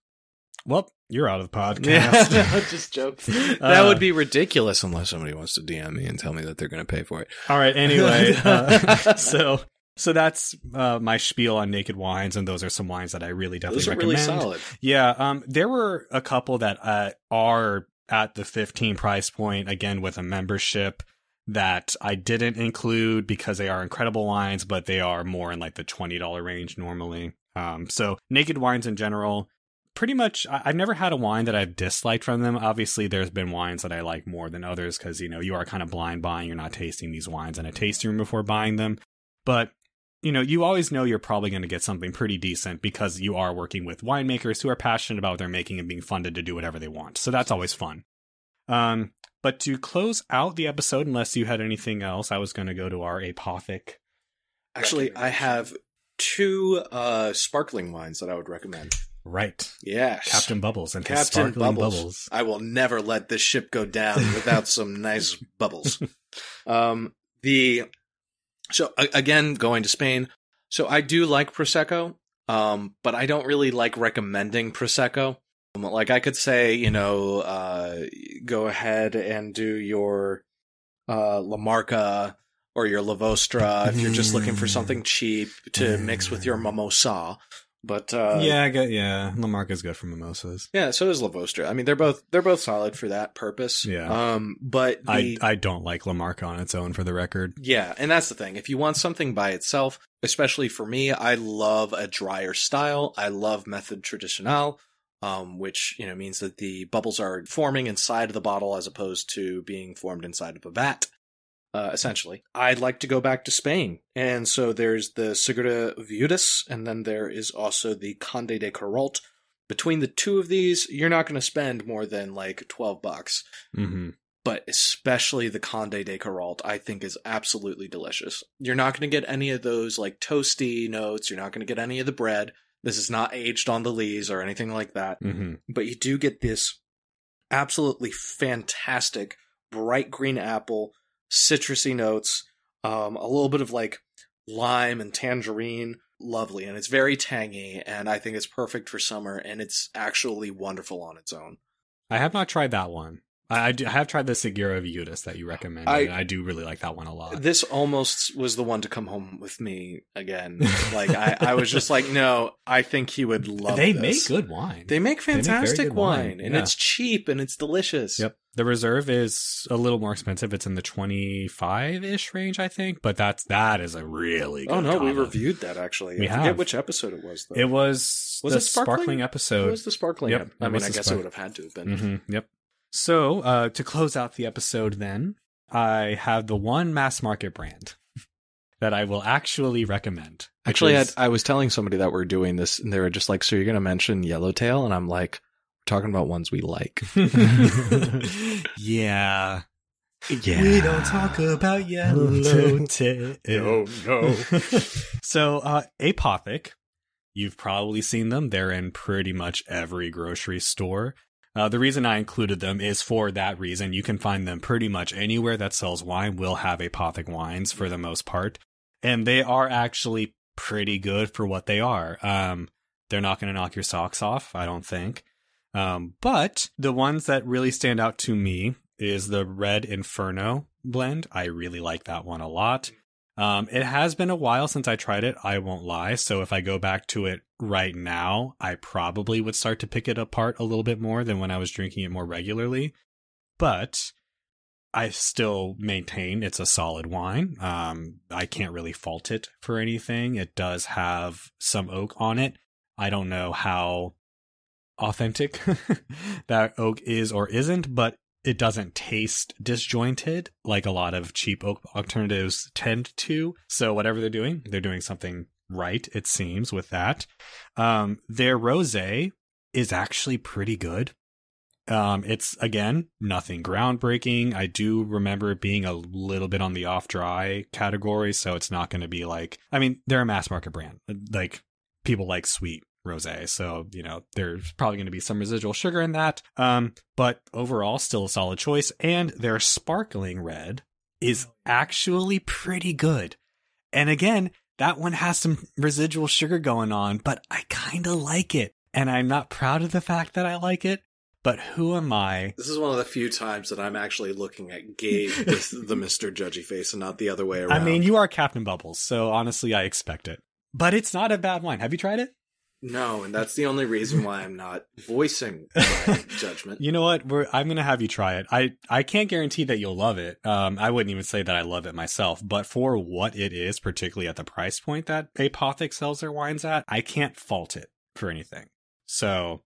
Well, you're out of the podcast. Yeah, [laughs] no, [laughs] just jokes. That Uh, would be ridiculous unless somebody wants to DM me and tell me that they're going to pay for it. All right. Anyway, [laughs] uh, so so that's uh, my spiel on naked wines, and those are some wines that I really definitely Those are recommend. really solid. Yeah. Um. There were a couple that uh, are at the 15 price point again with a membership that I didn't include because they are incredible wines, but they are more in like the twenty dollar range normally. Um. So naked wines in general. Pretty much, I- I've never had a wine that I've disliked from them. Obviously, there's been wines that I like more than others because, you know, you are kind of blind buying. You're not tasting these wines in a tasting room before buying them. But you know, you always know you're probably going to get something pretty decent because you are working with winemakers who are passionate about what they're making and being funded to do whatever they want. So that's always fun. Um, but to close out the episode, unless you had anything else, I was going to go to our apothic. Actually, I have two uh, sparkling wines that I would recommend. Right. Yes. Captain Bubbles and his Captain sparkling Bubbles. bubbles. I will never let this ship go down without some nice bubbles. [laughs] Um, the so again going to Spain. So I do like prosecco, um, but I don't really like recommending prosecco. Like I could say, you know, uh, go ahead and do your uh, La Marca or your Lavostra if you're just looking for something cheap to mix with your mimosa. But uh, yeah, I get, yeah. Lamarca's good for mimosas. yeah, so is Lavostra. I mean, they're both they're both solid for that purpose. Yeah. Um, but the, I I don't like Lamarca on its own for the record. yeah, and that's the thing. If you want something by itself, especially for me, I love a drier style. I love method traditional, um, which you know means that the bubbles are forming inside of the bottle as opposed to being formed inside of a vat. Uh, essentially, I'd like to go back to Spain, and so there's the Segura Viudas, and then there is also the Conde de Caralt. Between the two of these, you're not going to spend more than like twelve bucks hmm but especially the Conde de Caralt, I think is absolutely delicious. You're not going to get any of those like toasty notes. You're not going to get any of the bread. This is not aged on the lees or anything like that. hmm But you do get this absolutely fantastic bright green apple, citrusy notes, um, a little bit of like lime and tangerine. Lovely. And it's very tangy. And I think it's perfect for summer. And it's actually wonderful on its own. I have not tried that one. I, I, do, I have tried the Segura Viudas that you recommended. I- I do really like that one a lot. This almost was the one to come home with me again. [laughs] Like I, I was just like, no, I think he would love. they this. make good wine. They make fantastic good wine, wine, and yeah. it's cheap and it's delicious. Yep. The reserve is a little more expensive. It's in the 25 ish range, I think, but that's, that is a really good Oh no, we reviewed that actually. We I forget which episode it was though. It was, Was the it sparkling? sparkling, It episode. was the sparkling. Yep, it I mean, I guess spark- it would have had to have been. hmm Yep. So, uh, to close out the episode, then I have the one mass market brand [laughs] that I will actually recommend. Actually, I, is- I was telling somebody that we're doing this, and they were just like, "So you're going to mention Yellowtail?" And I'm like, "We're talking about ones we like." [laughs] [laughs] yeah. yeah, We don't talk about Yellowtail. Oh, no. so, uh, Apothic, you've probably seen them. They're in pretty much every grocery store. Uh, the reason I included them is for that reason. You can find them pretty much anywhere that sells wine will have Apothic wines for the most part. And they are actually pretty good for what they are. Um, they're not going to knock your socks off, I don't think. Um, but the ones that really stand out to me is the Red Inferno blend. I really like that one a lot. Um, it has been a while since I tried it. I won't lie. So if I go back to it right now, I probably would start to pick it apart a little bit more than when I was drinking it more regularly. But I still maintain it's a solid wine. Um, I can't really fault it for anything. It does have some oak on it. I don't know how authentic [laughs] that oak is or isn't, but it doesn't taste disjointed like a lot of cheap oak alternatives tend to. So whatever they're doing, they're doing something right, it seems, with that. Um, their rosé is actually pretty good. Um, it's again nothing groundbreaking. I do remember it being a little bit on the off dry category, so it's not going to be like. I mean, they're a mass market brand. Like people like sweet rosé, so you know there's probably going to be some residual sugar in that. Um, but overall, still a solid choice. And their sparkling red is actually pretty good. And again, that one has some residual sugar going on, but I kind of like it. And I'm not proud of the fact that I like it, but who am I? This is one of the few times that I'm actually looking at Gabe [laughs] with the Mr. Judgy face and not the other way around. I mean, you are Captain Bubbles, so honestly, I expect it. But it's not a bad wine. Have you tried it? No, and that's the only reason why I'm not voicing my [laughs] judgment. You know what? We're, I'm going to have you try it. I, I can't guarantee that you'll love it. Um, I wouldn't even say that I love it myself, but for what it is, particularly at the price point that Apothic sells their wines at, I can't fault it for anything. So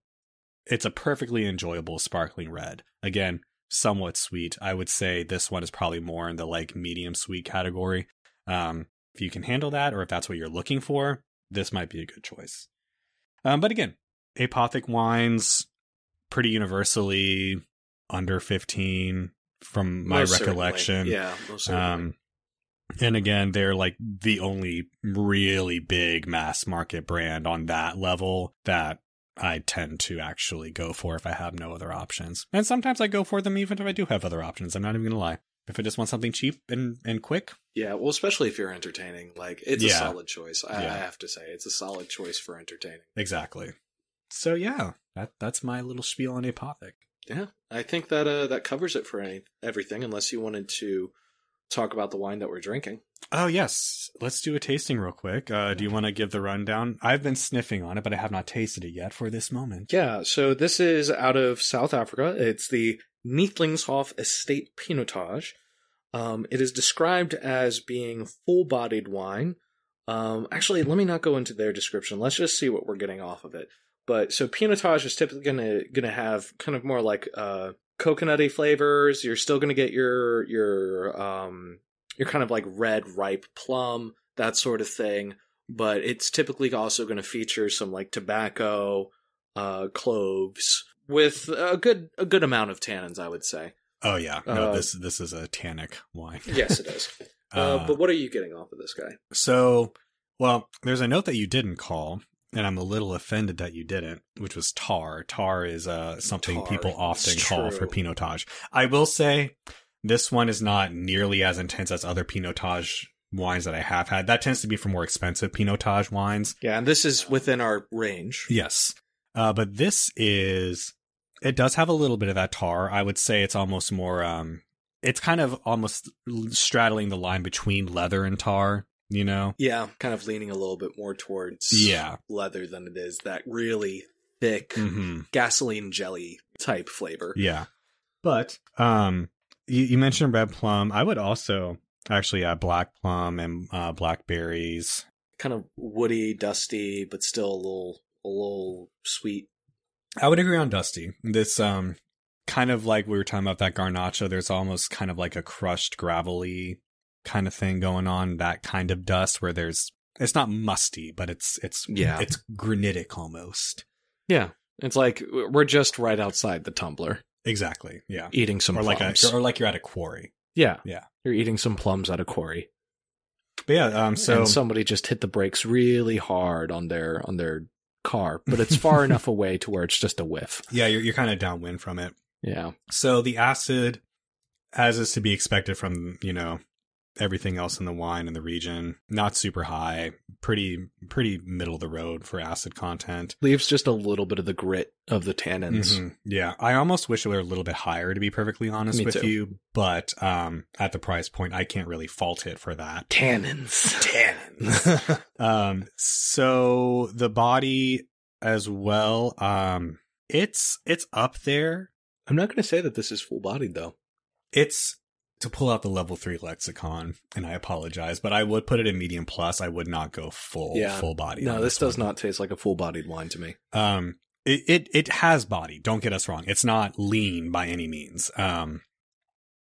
it's a perfectly enjoyable sparkling red. Again, somewhat sweet. I would say this one is probably more in the like medium sweet category. Um, if you can handle that, or if that's what you're looking for, this might be a good choice. Um, but again, apothic wines, pretty universally under 15 from my Most recollection. Certainly. Yeah, most certainly. Um, and again, they're like the only really big mass market brand on that level that I tend to actually go for if I have no other options. And sometimes I go for them even if I do have other options. I'm not even going to lie. If I just want something cheap and, and quick, yeah, well, especially if you're entertaining, like it's Yeah. a solid choice. I, Yeah. I have to say, it's a solid choice for entertaining. exactly. So yeah, that that's my little spiel on Apothic. Yeah, I think that uh, that covers it for any, everything. Unless you wanted to talk about the wine that we're drinking. Oh yes, let's do a tasting real quick. Uh, do you want to give the rundown? I've been sniffing on it, but I have not tasted it yet for this moment. Yeah, so this is out of South Africa. It's the Neethlingshof Estate Pinotage. Um, it is described as being full-bodied wine. Um, actually, let me not go into their description. Let's just see what we're getting off of it. But so Pinotage is typically gonna gonna have kind of more like uh, coconutty flavors. You're still gonna get your your um your kind of like red ripe plum that sort of thing. But it's typically also going to feature some like tobacco, uh, cloves with a good a good amount of tannins, I would say. Oh yeah, no, Uh, this this is a tannic wine. [laughs] Yes, it is. uh, Uh, but what are you getting off of this guy? So, well, there's a note that you didn't call, and I'm a little offended that you didn't, which was tar. Tar is uh, something Tar, people often it's call true. for Pinotage. I will say this one is not nearly as intense as other Pinotage wines that I have had. That tends to be for more expensive Pinotage wines. Yeah, and this is within our range. Yes. Uh, but this is, it does have a little bit of that tar. I would say it's almost more, um, it's kind of almost straddling the line between leather and tar, you know? Yeah, kind of leaning a little bit more towards Yeah. leather than it is that really thick hmm gasoline jelly type flavor. Yeah. But, um, you, you mentioned red plum. I would also actually add black plum and uh, blackberries. Kind of woody, dusty, but still a little a little sweet. I would agree on Dusty. This, um, kind of like we were talking about that Garnacha, there's almost kind of like a crushed gravelly kind of thing going on. That kind of dust where there's, it's not musty, but it's, it's, Yeah. it's granitic almost. Yeah. It's like we're just right outside the tumbler Exactly. Yeah. eating some Or like plums. a, or like you're at a quarry. yeah. Yeah. You're eating some plums at a quarry. But yeah, um, so and somebody just hit the brakes really hard on their on their car, but it's far [laughs] enough away to where it's just a whiff. yeah, you're, you're kind of downwind from it. Yeah. So the acid, as is to be expected from, you know, everything else in the wine in the region, not super high, pretty pretty middle of the road for acid content. Leaves just a little bit of the grit of the tannins. Mhm. Yeah, I almost wish it were a little bit higher to be perfectly honest Me with too. you, but um at the price point I can't really fault it for that. Tannins. [laughs] Tannins. [laughs] um so the body as well um it's it's up there I'm not going to say that this is full bodied though. It's to pull out the level three lexicon, and I apologize, but I would put it in medium plus. I would not go full Yeah. full body. No, on this does not taste like a full bodied wine to me. Um, it, it it has body. Don't get us wrong. It's not lean by any means. Um,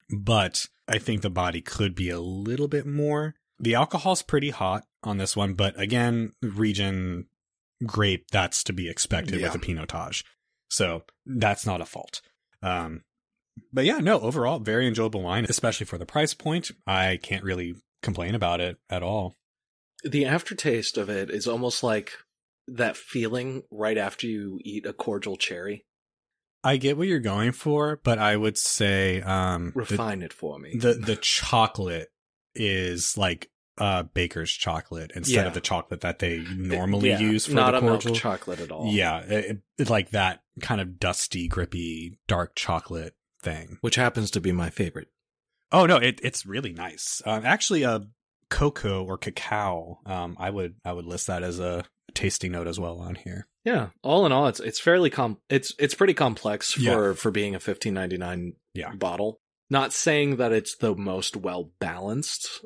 but I think the body could be a little bit more. The alcohol's pretty hot on this one, but again, region grape that's to be expected Yeah. with a pinotage. So that's not a fault. Um, but yeah, no, overall, very enjoyable wine, especially for the price point. I can't really complain about it at all. The aftertaste of it is almost like that feeling right after you eat a cordial cherry. I get what you're going for, but I would say um, the, Refine it for me. the the [laughs] chocolate is like uh baker's chocolate instead Yeah. of the chocolate that they normally Yeah, use for not the cordial. chocolate at all. Yeah, it, it- like that kind of dusty, grippy, dark chocolate thing. which happens to be my favorite. Oh no, it it's really nice. Um, actually, uh, cocoa or cacao. Um, I would I would list that as a tasting note as well on here. Yeah, all in all, it's it's fairly com. It's it's pretty complex for Yeah. for being a fifteen ninety nine Yeah. bottle. Not saying that it's the most well balanced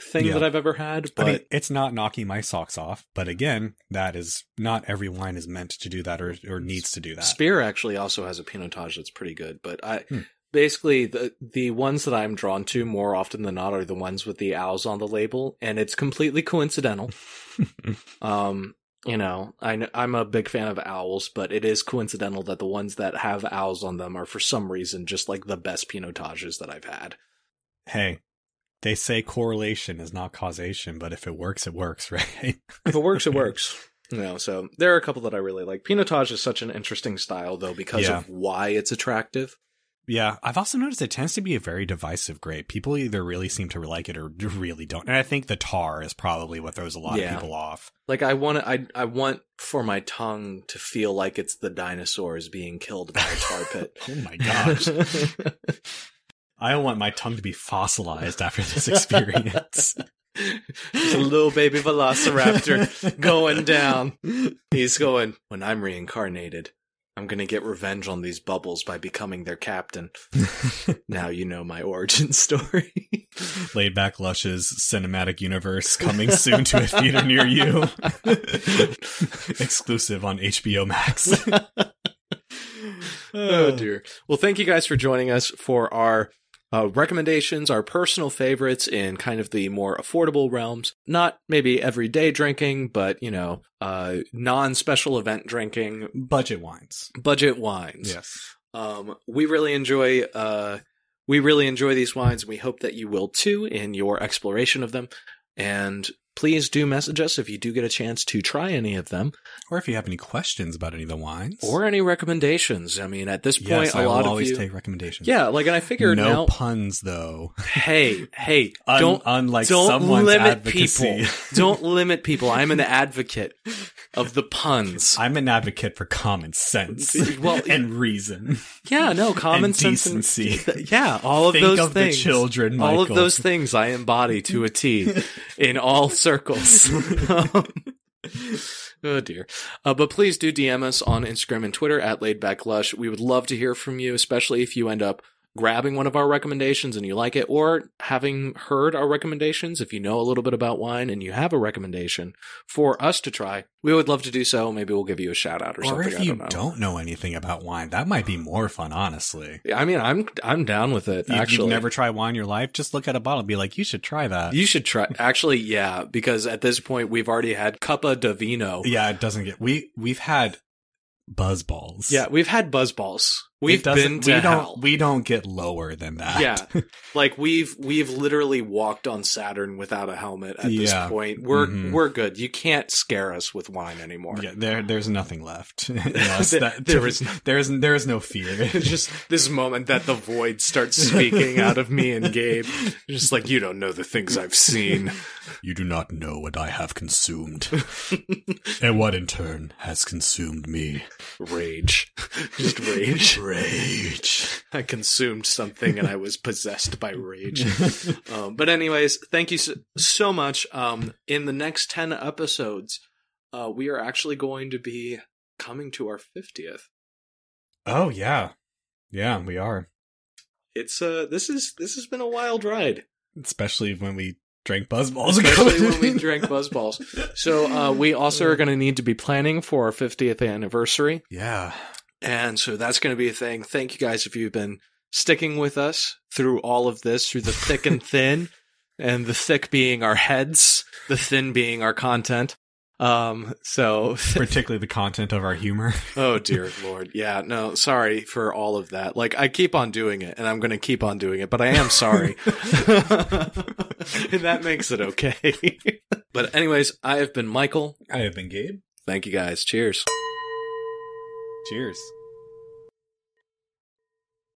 thing Yeah. that I've ever had, I but mean, it's not knocking my socks off, but again, that is not every wine is meant to do that or or needs to do that. Spier actually also has a pinotage that's pretty good. But I Hmm. basically the the ones that I'm drawn to more often than not are the ones with the owls on the label, and it's completely coincidental. [laughs] Um, you know, I I'm a big fan of owls, but it is coincidental that the ones that have owls on them are for some reason just like the best pinotages that I've had. hey, they say correlation is not causation, but if it works, it works, [laughs] right? If it works, it works. You know, so there are a couple that I really like. Pinotage is such an interesting style though because Yeah. of why it's attractive. Yeah, I've also noticed it tends to be a very divisive grape. People either really seem to like it or really don't. And I think the tar is probably what throws a lot Yeah. of people off. Like I want I I want for my tongue to feel like it's the dinosaurs being killed by a tar pit. [laughs] Oh my gosh. [laughs] I don't want my tongue to be fossilized after this experience. [laughs] [laughs] There's a little baby velociraptor going down. He's going, when I'm reincarnated, I'm going to get revenge on these bubbles by becoming their captain. [laughs] Now you know my origin story. Laid back Lush's cinematic universe coming soon to a theater near you. Exclusive on HBO Max. oh dear. Well, thank you guys for joining us for our uh, recommendations, our personal favorites in kind of the more affordable realms. Not maybe everyday drinking, but you know, uh, non-special event drinking, Budget wines. budget wines. Yes. Um, we really enjoy uh, we really enjoy these wines. We hope that you will too in your exploration of them. And please do message us if you do get a chance to try any of them Or if you have any questions about any of the wines. or any recommendations. I mean, at this point, yes, a I lot of always you, take recommendations. yeah, like, and I figured no now, puns though. hey, hey, [laughs] Un- don't unlike don't someone's limit advocacy. people. [laughs] don't limit people. I'm an advocate of the puns. I'm an advocate for common sense [laughs] Well, and reason. yeah, no common and sense, decency. yeah, all of Think those of things. the children, all of those things I embody to a T in all circles. [laughs] [laughs] oh dear. Uh, but please do DM us on Instagram and Twitter at laidbacklush. We would love to hear from you, especially if you end up grabbing one of our recommendations and you like it, or having heard our recommendations. If you know a little bit about wine and you have a recommendation for us to try, we would love to do so. Maybe we'll give you a shout out or, Or something. if I you don't know. don't know anything about wine, that might be more fun, honestly. I mean, I'm I'm down with it. You, actually, You've never tried wine in your life? Just look at a bottle and be like, you should try that. You should try. Actually, yeah, because at this point we've already had Copa di Vino. yeah, it doesn't get. We we've had buzz balls. Yeah, we've had buzzballs. We've been to we hell. don't we don't get lower than that. Yeah. [laughs] like we've we've literally walked on Saturn without a helmet at this point. We're Mhm. we're good. You can't scare us with wine anymore. Yeah, there there's nothing left. [laughs] yes, There- that, [laughs] there is there is there is no fear. It's just this moment that the void starts speaking out of me and Gabe. Just like you don't know the things I've seen. you do not know what I have consumed, and what in turn has consumed me. Rage. Just rage. Rage. I consumed something and I was [laughs] possessed by rage. [laughs] um, but anyways, thank you so, so much. Um, in the next 10 episodes, uh, we are actually going to be coming to our 50th. oh yeah, yeah, we are. It's, uh, this is, this has been a wild ride. Especially when we drank Buzzballs. especially when we [laughs] drank Buzzballs. So uh, we also are going to need to be planning for our 50th anniversary. yeah. And so that's going to be a thing. Thank you guys if you've been sticking with us through all of this, through the thick and [laughs] thin, and the thick being our heads, the thin being our content. Um, so, [laughs] Particularly the content of our humor. [laughs] oh dear lord. Yeah, no, sorry for all of that. Like, I keep on doing it and I'm going to keep on doing it, but I am sorry. and that makes it okay. but anyways, I have been Michael. I have been Gabe. Thank you guys. Cheers. Cheers.